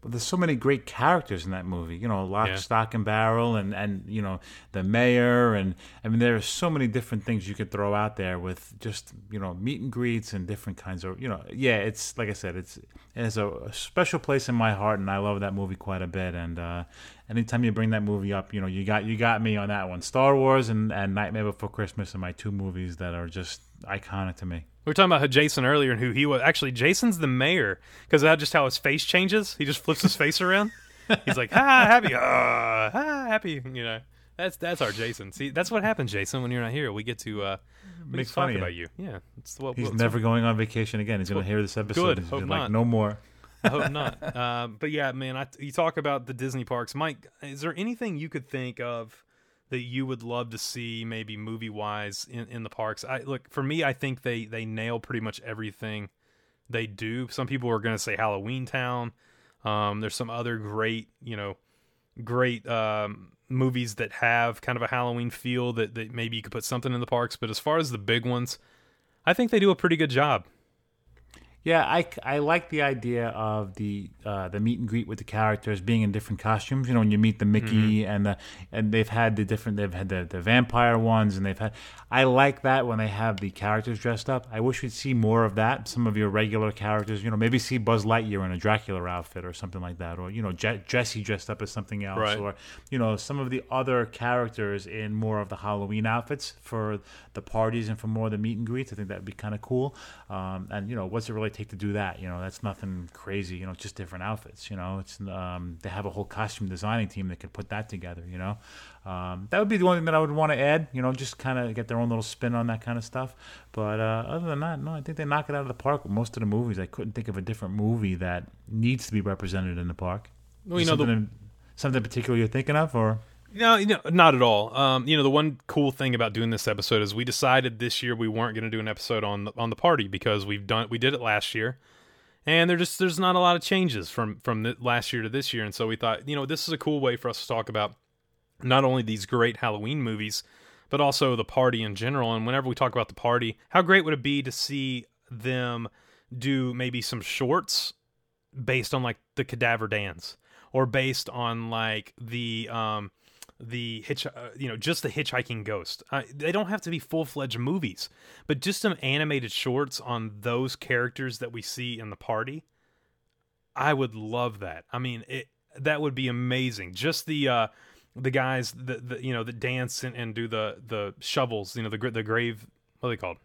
But there's so many great characters in that movie. You know, Lock, Yeah. Shock, and Barrel, and and you know the mayor, and I mean there are so many different things you could throw out there with just you know meet and greets and different kinds of you know yeah. It's like I said, it's it has a, a special place in my heart, and I love that movie quite a bit. And uh, anytime you bring that movie up, you know you got you got me on that one. Star Wars and and Nightmare Before Christmas are my two movies that are just iconic to me. We were talking about Jason earlier and who he was. Actually, Jason's the mayor because that's just how his face changes. He just flips his face around. He's like, "Ah, happy, ah, ah, happy." You know, that's that's our Jason. See, that's what happens, Jason, when you're not here. We get to uh, we Make fun of you. about you. Yeah, it's what He's never going on vacation again. He's going to hear this episode. Good. He's Hope gonna like, not. no more. I hope not. Um, but yeah, man, I, you talk about the Disney parks. Mike, is there anything you could think of that you would love to see, maybe movie wise, in, in the parks? I look for me. I think they they nail pretty much everything they do. Some people are going to say Halloween Town. Um, there's some other great, you know, great um, movies that have kind of a Halloween feel that, that maybe you could put something in the parks. But as far as the big ones, I think they do a pretty good job. Yeah, I, I like the idea of the uh, the meet and greet with the characters being in different costumes. You know, when you meet the Mickey Mm-hmm. and the and they've had the different they've had the, the vampire ones and they've had I like that when they have the characters dressed up. I wish we'd see more of that. Some of your regular characters, you know, maybe see Buzz Lightyear in a Dracula outfit or something like that, or you know Je- Jesse dressed up as something else, Right. or you know some of the other characters in more of the Halloween outfits for the parties and for more of the meet and greets. I think that'd be kind of cool. Um, and you know, what's it really take to do that? You know, that's nothing crazy. You know, just different outfits. You know, it's um, they have a whole costume designing team that could put that together. You know, um, that would be the only thing that I would want to add. You know, just kind of get their own little spin on that kind of stuff. But uh, other than that, no, I think they knock it out of the park with most of the movies. I couldn't think of a different movie that needs to be represented in the park. Well, you know, the- something, in- something in particular you're thinking of, or No, you know, not at all. Um, you know, the one cool thing about doing this episode is we decided this year we weren't going to do an episode on the, on the party because we've done we did it last year, and there just there's not a lot of changes from from last year to this year, and so we thought you know this is a cool way for us to talk about not only these great Halloween movies, but also the party in general. And whenever we talk about the party, how great would it be to see them do maybe some shorts based on like the Cadaver Dans or based on like the um the hitch uh, you know just the hitchhiking ghost uh, they don't have to be full-fledged movies but just some animated shorts on those characters that we see in the party i would love that i mean it that would be amazing just the uh the guys that the, you know that dance and, and do the the shovels you know the the grave what are they called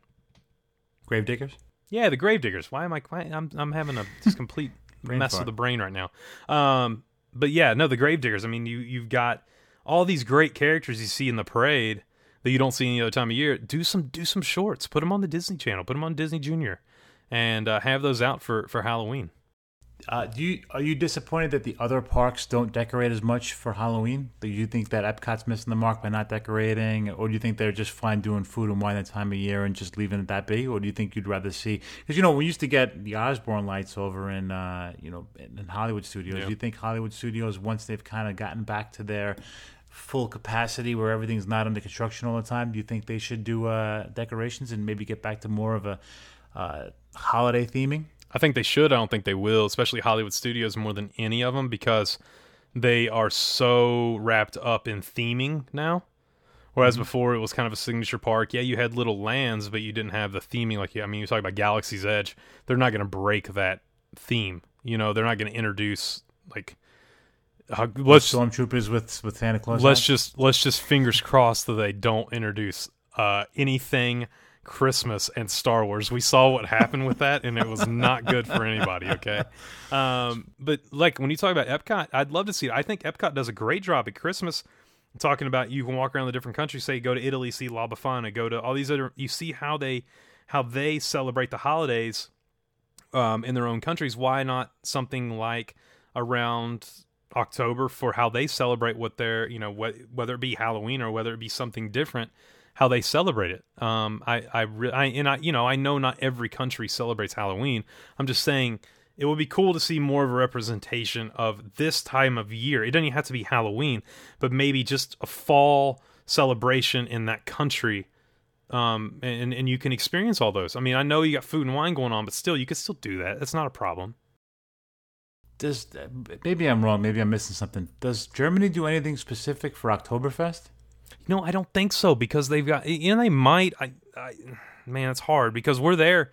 Gravediggers? yeah, the Gravediggers. Why am I? Why, I'm I'm having a just complete mess fart. of the brain right now. Um, but yeah, no, the Gravediggers. I mean, you you've got all these great characters you see in the parade that you don't see any other time of year. Do some do some shorts. Put them on the Disney Channel. Put them on Disney Junior, and uh, have those out for for Halloween. Uh, do you are you disappointed that the other parks don't decorate as much for Halloween? Do you think that Epcot's missing the mark by not decorating, or do you think they're just fine doing food and wine that time of year and just leaving it that be, or do you think you'd rather see? Because you know we used to get the Osborne lights over in uh, you know in, Hollywood Studios. Yeah. Do you think Hollywood Studios once they've kind of gotten back to their full capacity where everything's not under construction all the time, do you think they should do uh, decorations and maybe get back to more of a uh, holiday theming? I think they should. I don't think they will, especially Hollywood Studios more than any of them because they are so wrapped up in theming now. Whereas before it was kind of a signature park. Yeah, you had little lands, but you didn't have the theming. Like, I mean, you talk about Galaxy's Edge. They're not going to break that theme. You know, they're not going to introduce like. Uh, let's Stormtroopers with with Santa Claus. let's just let's just fingers crossed that they don't introduce uh, anything Christmas and Star Wars. We saw what happened with that, and it was not good for anybody. Okay, um, but like when you talk about Epcot, I'd love to see it. I think Epcot does a great job at Christmas. Talking about you can walk around the different countries. Say go to Italy, see La Befana. Go to all these other. You see how they how they celebrate the holidays um, in their own countries. Why not something like around October for how they celebrate what their you know what, whether it be Halloween or whether it be something different, how they celebrate it. Um, I I, re- I and I you know I know not every country celebrates Halloween. I'm just saying it would be cool to see more of a representation of this time of year. It doesn't even have to be Halloween, but maybe just a fall celebration in that country. Um, and and you can experience all those. I mean, I know you got food and wine going on, but still, you can still do that. That's not a problem. Does maybe I'm wrong? Maybe I'm missing something. Does Germany do anything specific for Oktoberfest? No, I don't think so because they've got. You know, they might. I, I man, it's hard because we're there.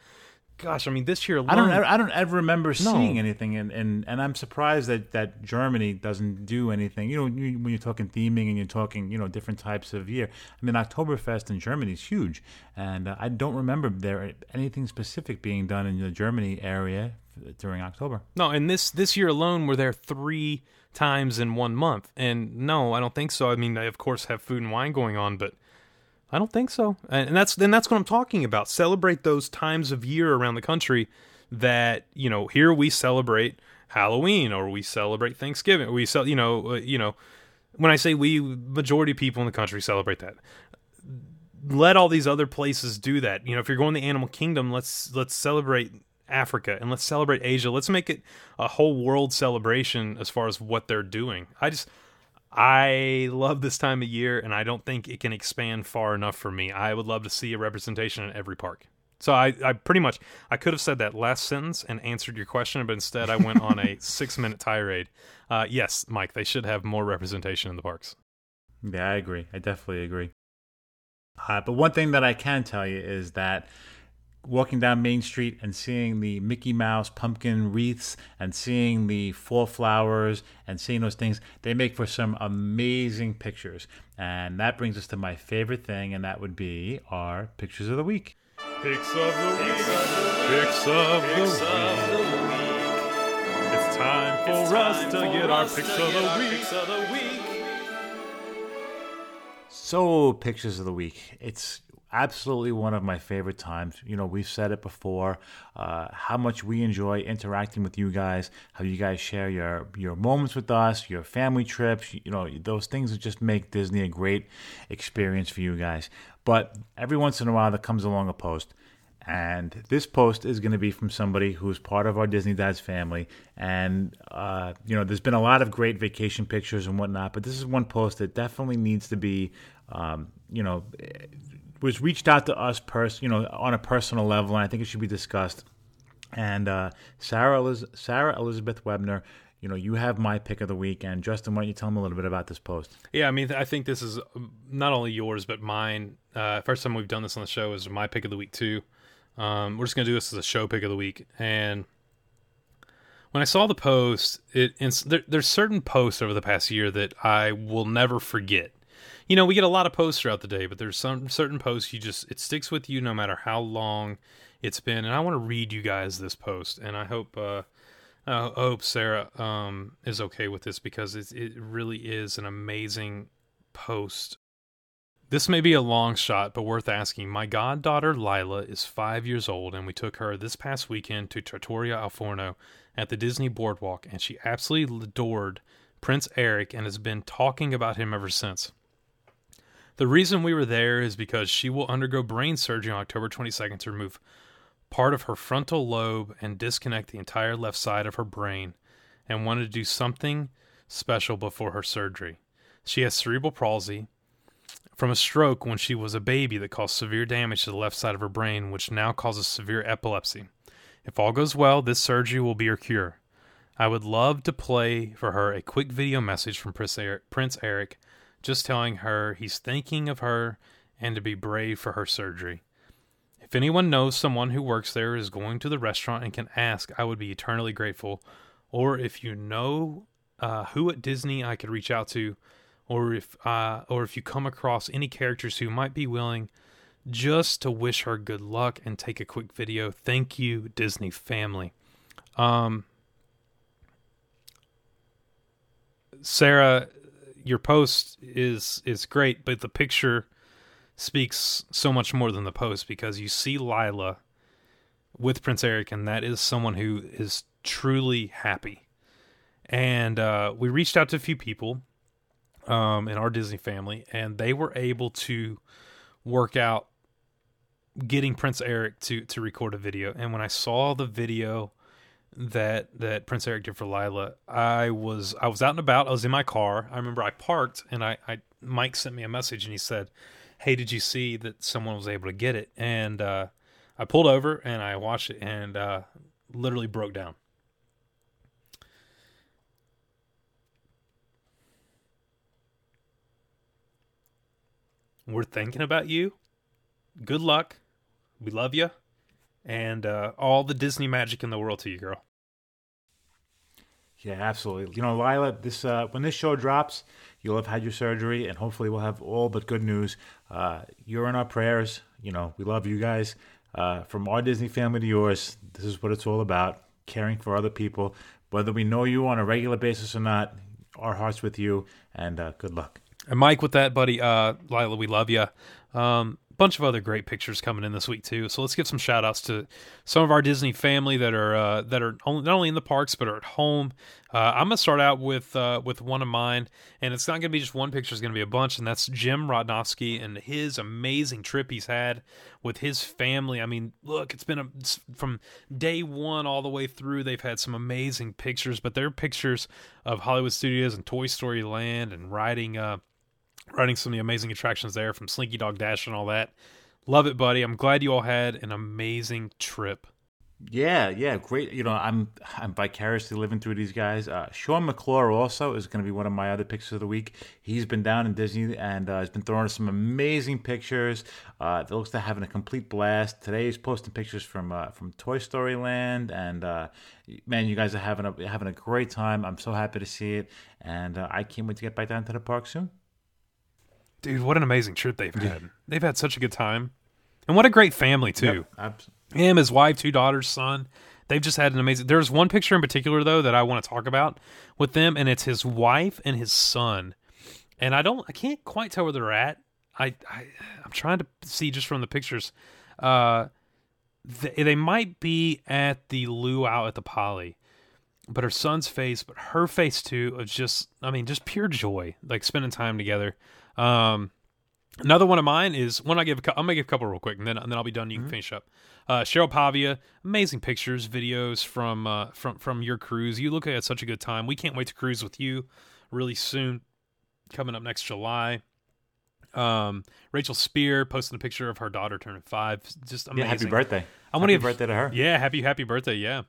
Gosh, I mean, this year alone, I don't, I don't ever remember seeing anything, and, and, and I'm surprised that, that Germany doesn't do anything. You know, you, when you're talking theming and you're talking, you know, different types of year. I mean, Oktoberfest in Germany is huge, and uh, I don't remember there anything specific being done in the Germany area during October. No, and this this year alone, we're there three times in one month, and no, I don't think so. I mean, they of course have food and wine going on, but I don't think so. And that's then that's what I'm talking about. Celebrate those times of year around the country that you know. Here we celebrate Halloween, or we celebrate Thanksgiving. We sell, you know, uh, you know. When I say we, majority people in the country celebrate that let all these other places do that. You know, if you're going to the animal kingdom, let's let's celebrate Africa and let's celebrate Asia. Let's make it a whole world celebration as far as what they're doing. I just I love this time of year and I don't think it can expand far enough for me. I would love to see a representation in every park. So I, I pretty much I could have said that last sentence and answered your question, but instead I went on a six minute tirade. Uh, yes, Mike, they should have more representation in the parks. Yeah, I agree. I definitely agree. Uh, but one thing that I can tell you is that walking down Main Street and seeing the Mickey Mouse pumpkin wreaths and seeing the fall flowers and seeing those things, they make for some amazing pictures. And that brings us to my favorite thing, and that would be our pictures of the week. Picks of the week. Picks of the week. It's time for us to get our picks of the week. So, pictures of the week. It's absolutely one of my favorite times. You know, we've said it before, uh, how much we enjoy interacting with you guys, how you guys share your your moments with us, your family trips. You know, those things that just make Disney a great experience for you guys. But every once in a while, there comes along a post. And this post is going to be from somebody who's part of our Disney Dads family. And, uh, you know, there's been a lot of great vacation pictures and whatnot, but this is one post that definitely needs to be, um, you know, was reached out to us, pers- you know, on a personal level, and I think it should be discussed. And uh, Sarah, Eliz- Sarah Elizabeth Webner, you know, you have my pick of the week. And Justin, why don't you tell them a little bit about this post? Yeah, I mean, I think this is um, not only yours but mine. Uh, first time we've done this on the show is my pick of the week too. Um, we're just gonna do this as a show pick of the week. And when I saw the post, it there, there's certain posts over the past year that I will never forget. You know, we get a lot of posts throughout the day, but there's some certain posts you just it sticks with you no matter how long it's been. And I want to read you guys this post, and I hope. Uh, I hope Sarah um, is okay with this because it, it really is an amazing post. This may be a long shot, but worth asking. My goddaughter Lila is five years old, and we took her this past weekend to Trattoria Al Forno at the Disney Boardwalk, and she absolutely adored Prince Eric and has been talking about him ever since. The reason we were there is because she will undergo brain surgery on October 22nd to remove part of her frontal lobe and disconnect the entire left side of her brain and wanted to do something special before her surgery. She has cerebral palsy from a stroke when she was a baby that caused severe damage to the left side of her brain, which now causes severe epilepsy. If all goes well, this surgery will be her cure. I would love to play for her a quick video message from Prince Eric, Prince Eric just telling her he's thinking of her and to be brave for her surgery. If anyone knows someone who works there is going to the restaurant and can ask, I would be eternally grateful. Or if you know uh, who at Disney I could reach out to, or if uh, or if you come across any characters who might be willing just to wish her good luck and take a quick video. Thank you, Disney family. Um, Sarah, your post is is great, but the picture speaks so much more than the post because you see Lila with Prince Eric, and that is someone who is truly happy. And uh, we reached out to a few people um, in our Disney family, and they were able to work out getting Prince Eric to to record a video. And when I saw the video that that Prince Eric did for Lila, I was I was out and about. I was in my car. I remember I parked and I, I Mike sent me a message and he said, "Hey, did you see that someone was able to get it?" And uh, I pulled over and I watched it and uh, literally broke down. We're thinking about you. Good luck. We love you. And uh, all the Disney magic in the world to you, girl. Yeah, absolutely. You know, Lila, this uh, when this show drops, you'll have had your surgery, and hopefully, we'll have all but good news. Uh, you're in our prayers. You know, we love you guys. Uh, from our Disney family to yours, this is what it's all about: caring for other people, whether we know you on a regular basis or not. Our hearts with you, and uh, good luck. And Mike, with that, buddy, uh, Lila, we love you. Um, bunch of other great pictures coming in this week too. So let's give some shout outs to some of our Disney family that are uh, that are only, not only in the parks but are at home. Uh, I'm gonna start out with uh, with one of mine, and it's not gonna be just one picture; it's gonna be a bunch, and that's Jim Rodnowski and his amazing trip he's had with his family. I mean, look, it's been a, from day one all the way through. They've had some amazing pictures, but they're pictures of Hollywood Studios and Toy Story Land and riding. Riding some of the amazing attractions there from Slinky Dog Dash and all that. Love it, buddy. I'm glad you all had an amazing trip. Yeah, yeah, great. You know, I'm I'm vicariously living through these guys. Uh, Sean McClure also is going to be one of my other pictures of the week. He's been down in Disney and uh, has been throwing some amazing pictures. Uh, it looks to having a complete blast. Today he's posting pictures from uh, from Toy Story Land, and uh, man, you guys are having a having a great time. I'm so happy to see it, and uh, I can't wait to get back down to the park soon. Dude, what an amazing trip they've had. They've had such a good time. And what a great family, too. Yep, Him, his wife, two daughters, son. They've just had an amazing. There's one picture in particular, though, that I want to talk about with them, and it's his wife and his son. And I don't, I can't quite tell where they're at. I, I I'm trying to see just from the pictures. Uh, they, they might be at the luau at the Poly, but her son's face, but her face too, of just, I mean, just pure joy, like spending time together. Um, another one of mine is one I give. A, cou- I'm gonna give a couple real quick, and then and then I'll be done. You can finish up. Uh, Cheryl Pavia, amazing pictures, videos from uh, from from your cruise. You look at such a good time. We can't wait to cruise with you really soon. Coming up next July. Um, Rachel Spear posted a picture of her daughter turning five. Just amazing. yeah, happy birthday! I want to give birthday to her. Yeah, happy happy birthday. Yeah,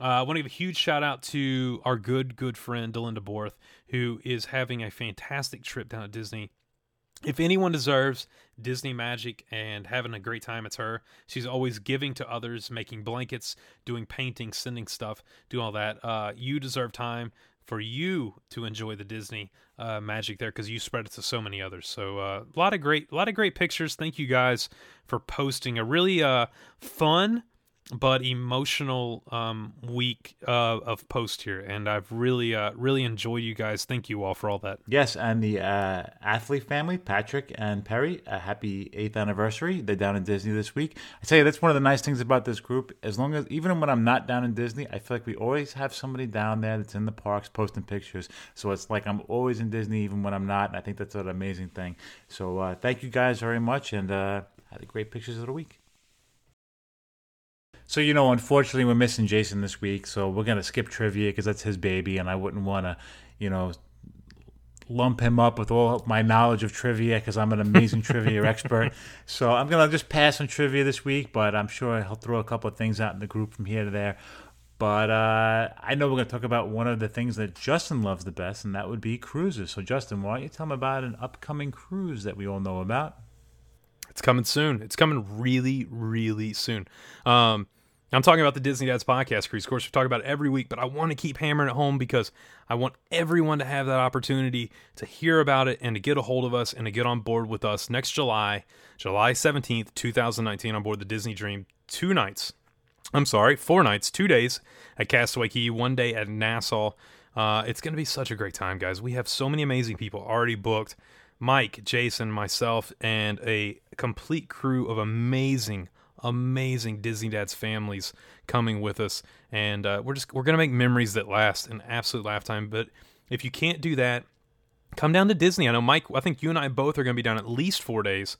uh, I want to give a huge shout out to our good good friend Delinda Borth, who is having a fantastic trip down at Disney. If anyone deserves Disney magic and having a great time, it's her. She's always giving to others, making blankets, doing painting, sending stuff, doing all that. Uh, you deserve time for you to enjoy the Disney uh, magic there because you spread it to so many others. So uh, a lot of great, a lot of great pictures. Thank you guys for posting a really uh, fun but emotional um, week uh, of post here, and I've really, uh, really enjoyed you guys. Thank you all for all that. Yes, and the uh, athlete family, Patrick and Perry, a happy eighth anniversary. They're down in Disney this week. I tell you, that's one of the nice things about this group. As long as, even when I'm not down in Disney, I feel like we always have somebody down there that's in the parks posting pictures. So it's like I'm always in Disney, even when I'm not. And I think that's an amazing thing. So uh, thank you guys very much, and uh, had great pictures of the week. So you know, unfortunately, we're missing Jason this week, so we're gonna skip trivia because that's his baby, and I wouldn't want to, you know, lump him up with all my knowledge of trivia because I'm an amazing trivia expert. So I'm gonna just pass on trivia this week, but I'm sure he'll throw a couple of things out in the group from here to there. But uh, I know we're gonna talk about one of the things that Justin loves the best, and that would be cruises. So Justin, why don't you tell him about an upcoming cruise that we all know about? It's coming soon. It's coming really, really soon. Um, I'm talking about the Disney Dads podcast cruise. Of course, we talk about it every week, but I want to keep hammering it home because I want everyone to have that opportunity to hear about it and to get a hold of us and to get on board with us next July, July 17th, 2019, on board the Disney Dream. Two nights. I'm sorry, four nights, two days at Castaway Cay, one day at Nassau. Uh, it's going to be such a great time, guys. We have so many amazing people already booked. Mike, Jason, myself, and a complete crew of amazing, amazing Disney Dads families coming with us, and uh, we're just we're gonna make memories that last an absolute lifetime. But if you can't do that, come down to Disney. I know Mike. I think you and I both are gonna be down at least four days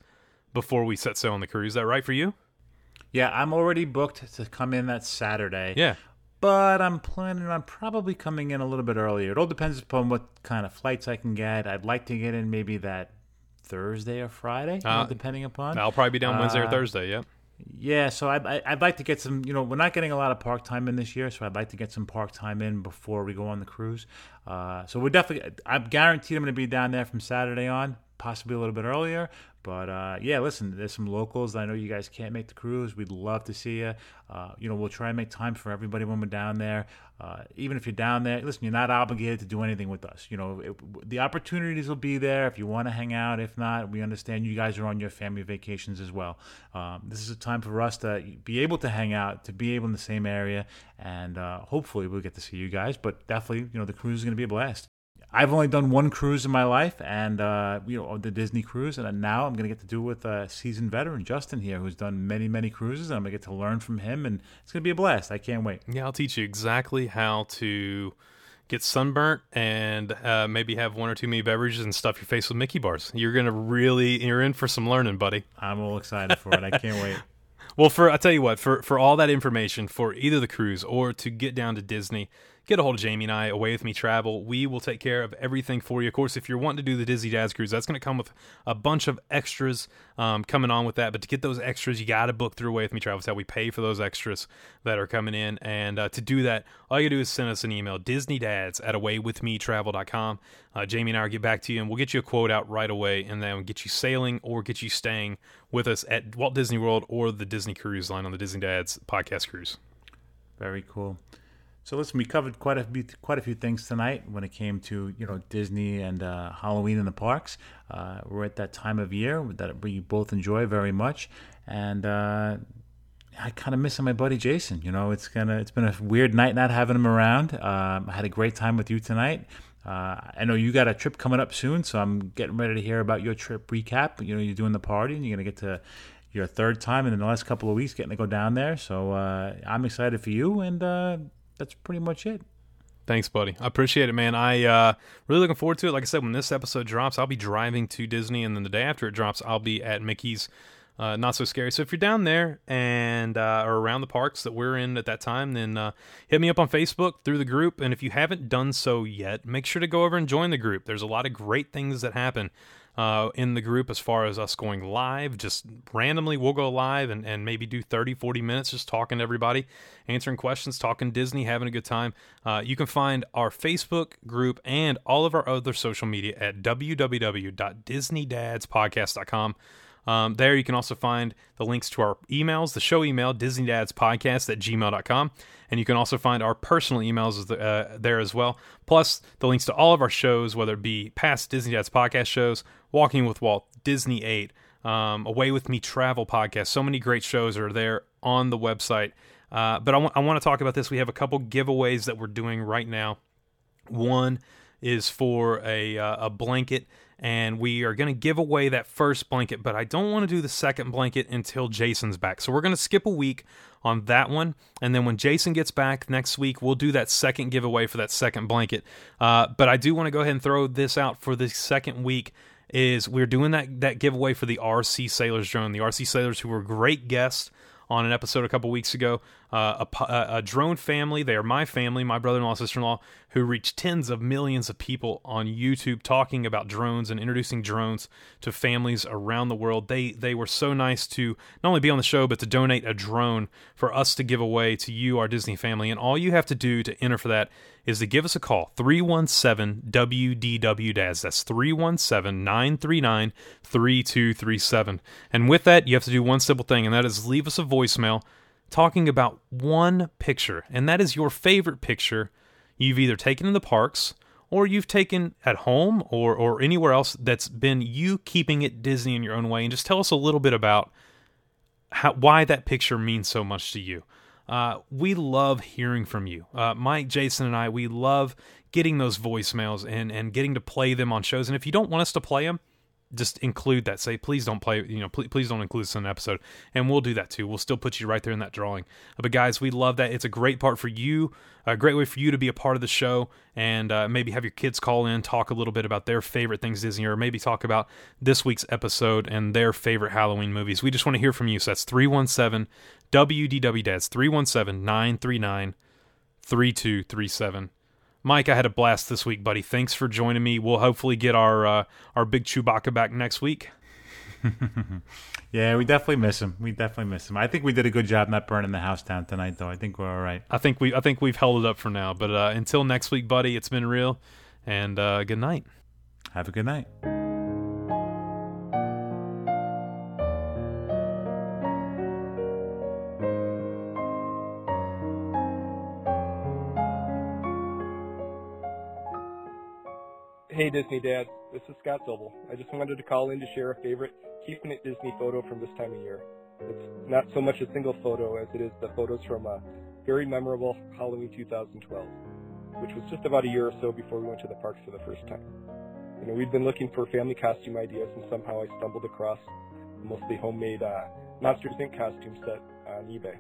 before we set sail on the cruise. Is that right for you? Yeah, I'm already booked to come in that Saturday. Yeah. but I'm planning on probably coming in a little bit earlier. It all depends upon what kind of flights I can get. I'd like to get in maybe that Thursday or Friday, Uh, depending upon. I'll probably be down Wednesday or Uh, Thursday. Yep. Yeah, so I'd, I- I'd like to get some, you know, we're not getting a lot of park time in this year, so I'd like to get some park time in before we go on the cruise. Uh, so we're definitely, I'm guaranteed I'm going to be down there from Saturday on, possibly a little bit earlier. But uh, yeah, listen, there's some locals. I know you guys can't make the cruise. We'd love to see you. Uh, you know, we'll try and make time for everybody when we're down there. Uh, even if you're down there, listen, you're not obligated to do anything with us. You know, it, the opportunities will be there if you want to hang out. If not, we understand you guys are on your family vacations as well. Um, this is a time for us to be able to hang out, to be able in the same area, and uh, hopefully we'll get to see you guys. But definitely, you know, the cruise is going to be a blast. I've only done one cruise in my life, and uh, you know the Disney cruise, and now I'm going to get to do it with a seasoned veteran Justin here, who's done many, many cruises. And I'm going to get to learn from him, and it's going to be a blast. I can't wait. Yeah, I'll teach you exactly how to get sunburnt and uh, maybe have one or two mini beverages and stuff your face with Mickey bars. You're gonna really, you're in for some learning, buddy. I'm all excited for it. I can't wait. Well, for I tell you what, for for all that information for either the cruise or to get down to Disney, get a hold of Jamie and I. Away with me travel. We will take care of everything for you. Of course, if you're wanting to do the Disney Dads cruise, that's going to come with a bunch of extras um, coming on with that. But to get those extras, you got to book through Away with Me Travel. That's how we pay for those extras that are coming in. And uh, to do that, all you do is send us an email, DisneyDads at awaywithmetravel.com. Uh, Jamie and I will get back to you, and we'll get you a quote out right away, and then we'll get you sailing or get you staying with us at Walt Disney World or the Disney Cruise Line on the Disney Dads podcast cruise. Very cool. So listen, we covered quite a few, quite a few things tonight when it came to you know Disney and uh, Halloween in the parks. Uh, we're at that time of year that we both enjoy very much, and uh, I kind of missing my buddy Jason. You know, it's gonna it's been a weird night not having him around. Um, I had a great time with you tonight. Uh, I know you got a trip coming up soon, so I'm getting ready to hear about your trip recap. You know, you're doing the party, and you're gonna get to your third time in the last couple of weeks getting to go down there. So uh, I'm excited for you, and uh, that's pretty much it. Thanks, buddy. I appreciate it, man. I uh, really looking forward to it. Like I said, when this episode drops, I'll be driving to Disney, and then the day after it drops, I'll be at Mickey's. Uh, not so scary. So if you're down there and uh, or around the parks that we're in at that time, then uh, hit me up on Facebook through the group. And if you haven't done so yet, make sure to go over and join the group. There's a lot of great things that happen uh, in the group as far as us going live. Just randomly, we'll go live and, and maybe do 30, 40 minutes just talking to everybody, answering questions, talking Disney, having a good time. Uh, you can find our Facebook group and all of our other social media at www.disneydadspodcast.com. Um, there you can also find the links to our emails, the show email, disneydadspodcast at gmail.com. And you can also find our personal emails uh, there as well. Plus the links to all of our shows, whether it be past Disney Dads podcast shows, Walking with Walt, Disney 8, um, Away with Me Travel podcast. So many great shows are there on the website. Uh, but I want to talk about this. We have a couple giveaways that we're doing right now. One is for a, uh, a blanket and we are going to give away that first blanket, but I don't want to do the second blanket until Jason's back. So we're going to skip a week on that one, and then when Jason gets back next week, we'll do that second giveaway for that second blanket. Uh, but I do want to go ahead and throw this out for the second week. Is we're doing that that giveaway for the RC Sailors drone, the RC Sailors who were great guests on an episode a couple weeks ago. Uh, a, a, drone family, they are my family, my brother in law, sister in law, who reach tens of millions of people on YouTube talking about drones and introducing drones to families around the world. They they were so nice to not only be on the show, but to donate a drone for us to give away to you, our Disney family. And all you have to do to enter for that is to give us a call 317 WDW DAS. That's 317 939 3237. And with that, you have to do one simple thing, and that is leave us a voicemail talking about one picture, and that is your favorite picture you've either taken in the parks or you've taken at home or, or anywhere else that's been you keeping it Disney in your own way. And just tell us a little bit about how, why that picture means so much to you. Uh, we love hearing from you. Uh, Mike, Jason, and I, we love getting those voicemails and, and getting to play them on shows. And if you don't want us to play them, just include that. Say, please don't play, you know, please, please don't include this in an episode. And we'll do that too. We'll still put you right there in that drawing. But guys, we love that. It's a great part for you, a great way for you to be a part of the show and uh, maybe have your kids call in, talk a little bit about their favorite things Disney, or maybe talk about this week's episode and their favorite Halloween movies. We just want to hear from you. So that's 317 WDW Dads, 317 939 3237. Mike, I had a blast this week, buddy. Thanks for joining me. We'll hopefully get our uh, our big Chewbacca back next week. Yeah, we definitely miss him. We definitely miss him. I think we did a good job not burning the house down tonight, though. I think we're all right. I think we I think we've held it up for now. But uh, until next week, buddy, it's been real, and uh, good night. Have a good night. Hey Disney Dad, this is Scott Zobel. I just wanted to call in to share a favorite Keeping It Disney photo from this time of year. It's not so much a single photo as it is the photos from a very memorable Halloween 2012, which was just about a year or so before we went to the parks for the first time. You know, we'd been looking for family costume ideas and somehow I stumbled across a mostly homemade uh, Monsters Inc. costume set on eBay.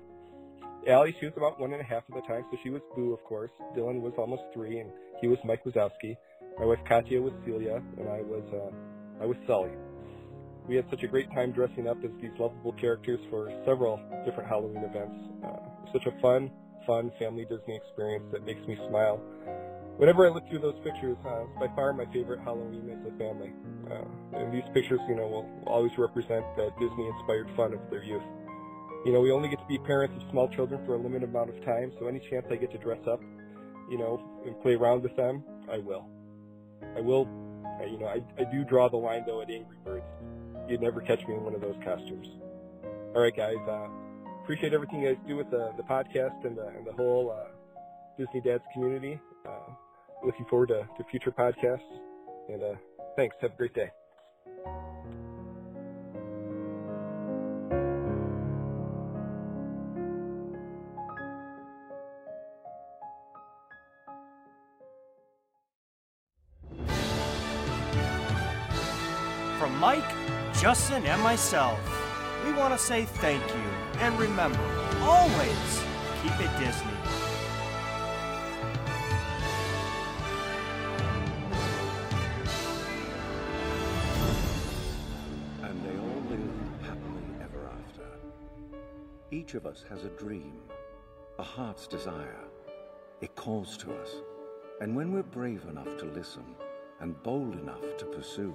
Allie, she was about one and a half at the time, so she was Boo, of course. Dylan was almost three, and he was Mike Wazowski. My wife Katya was Celia, and I was uh, I was Sully. We had such a great time dressing up as these lovable characters for several different Halloween events. Uh, such a fun, fun family Disney experience that makes me smile. Whenever I look through those pictures, uh, it's by far my favorite Halloween as a family. Uh, and these pictures, you know, will always represent that Disney-inspired fun of their youth. You know, we only get to be parents of small children for a limited amount of time, so any chance I get to dress up, you know, and play around with them, I will. I will, you know, I, I do draw the line though at Angry Birds. You'd never catch me in one of those costumes. All right, guys. Uh, appreciate everything you guys do with the, the podcast and the, and the whole uh, Disney Dads community. Uh, looking forward to, to future podcasts. And uh, thanks. Have a great day. Justin, and myself, we want to say thank you. And remember, always keep it Disney. And they all live happily ever after. Each of us has a dream, a heart's desire. It calls to us. And when we're brave enough to listen and bold enough to pursue,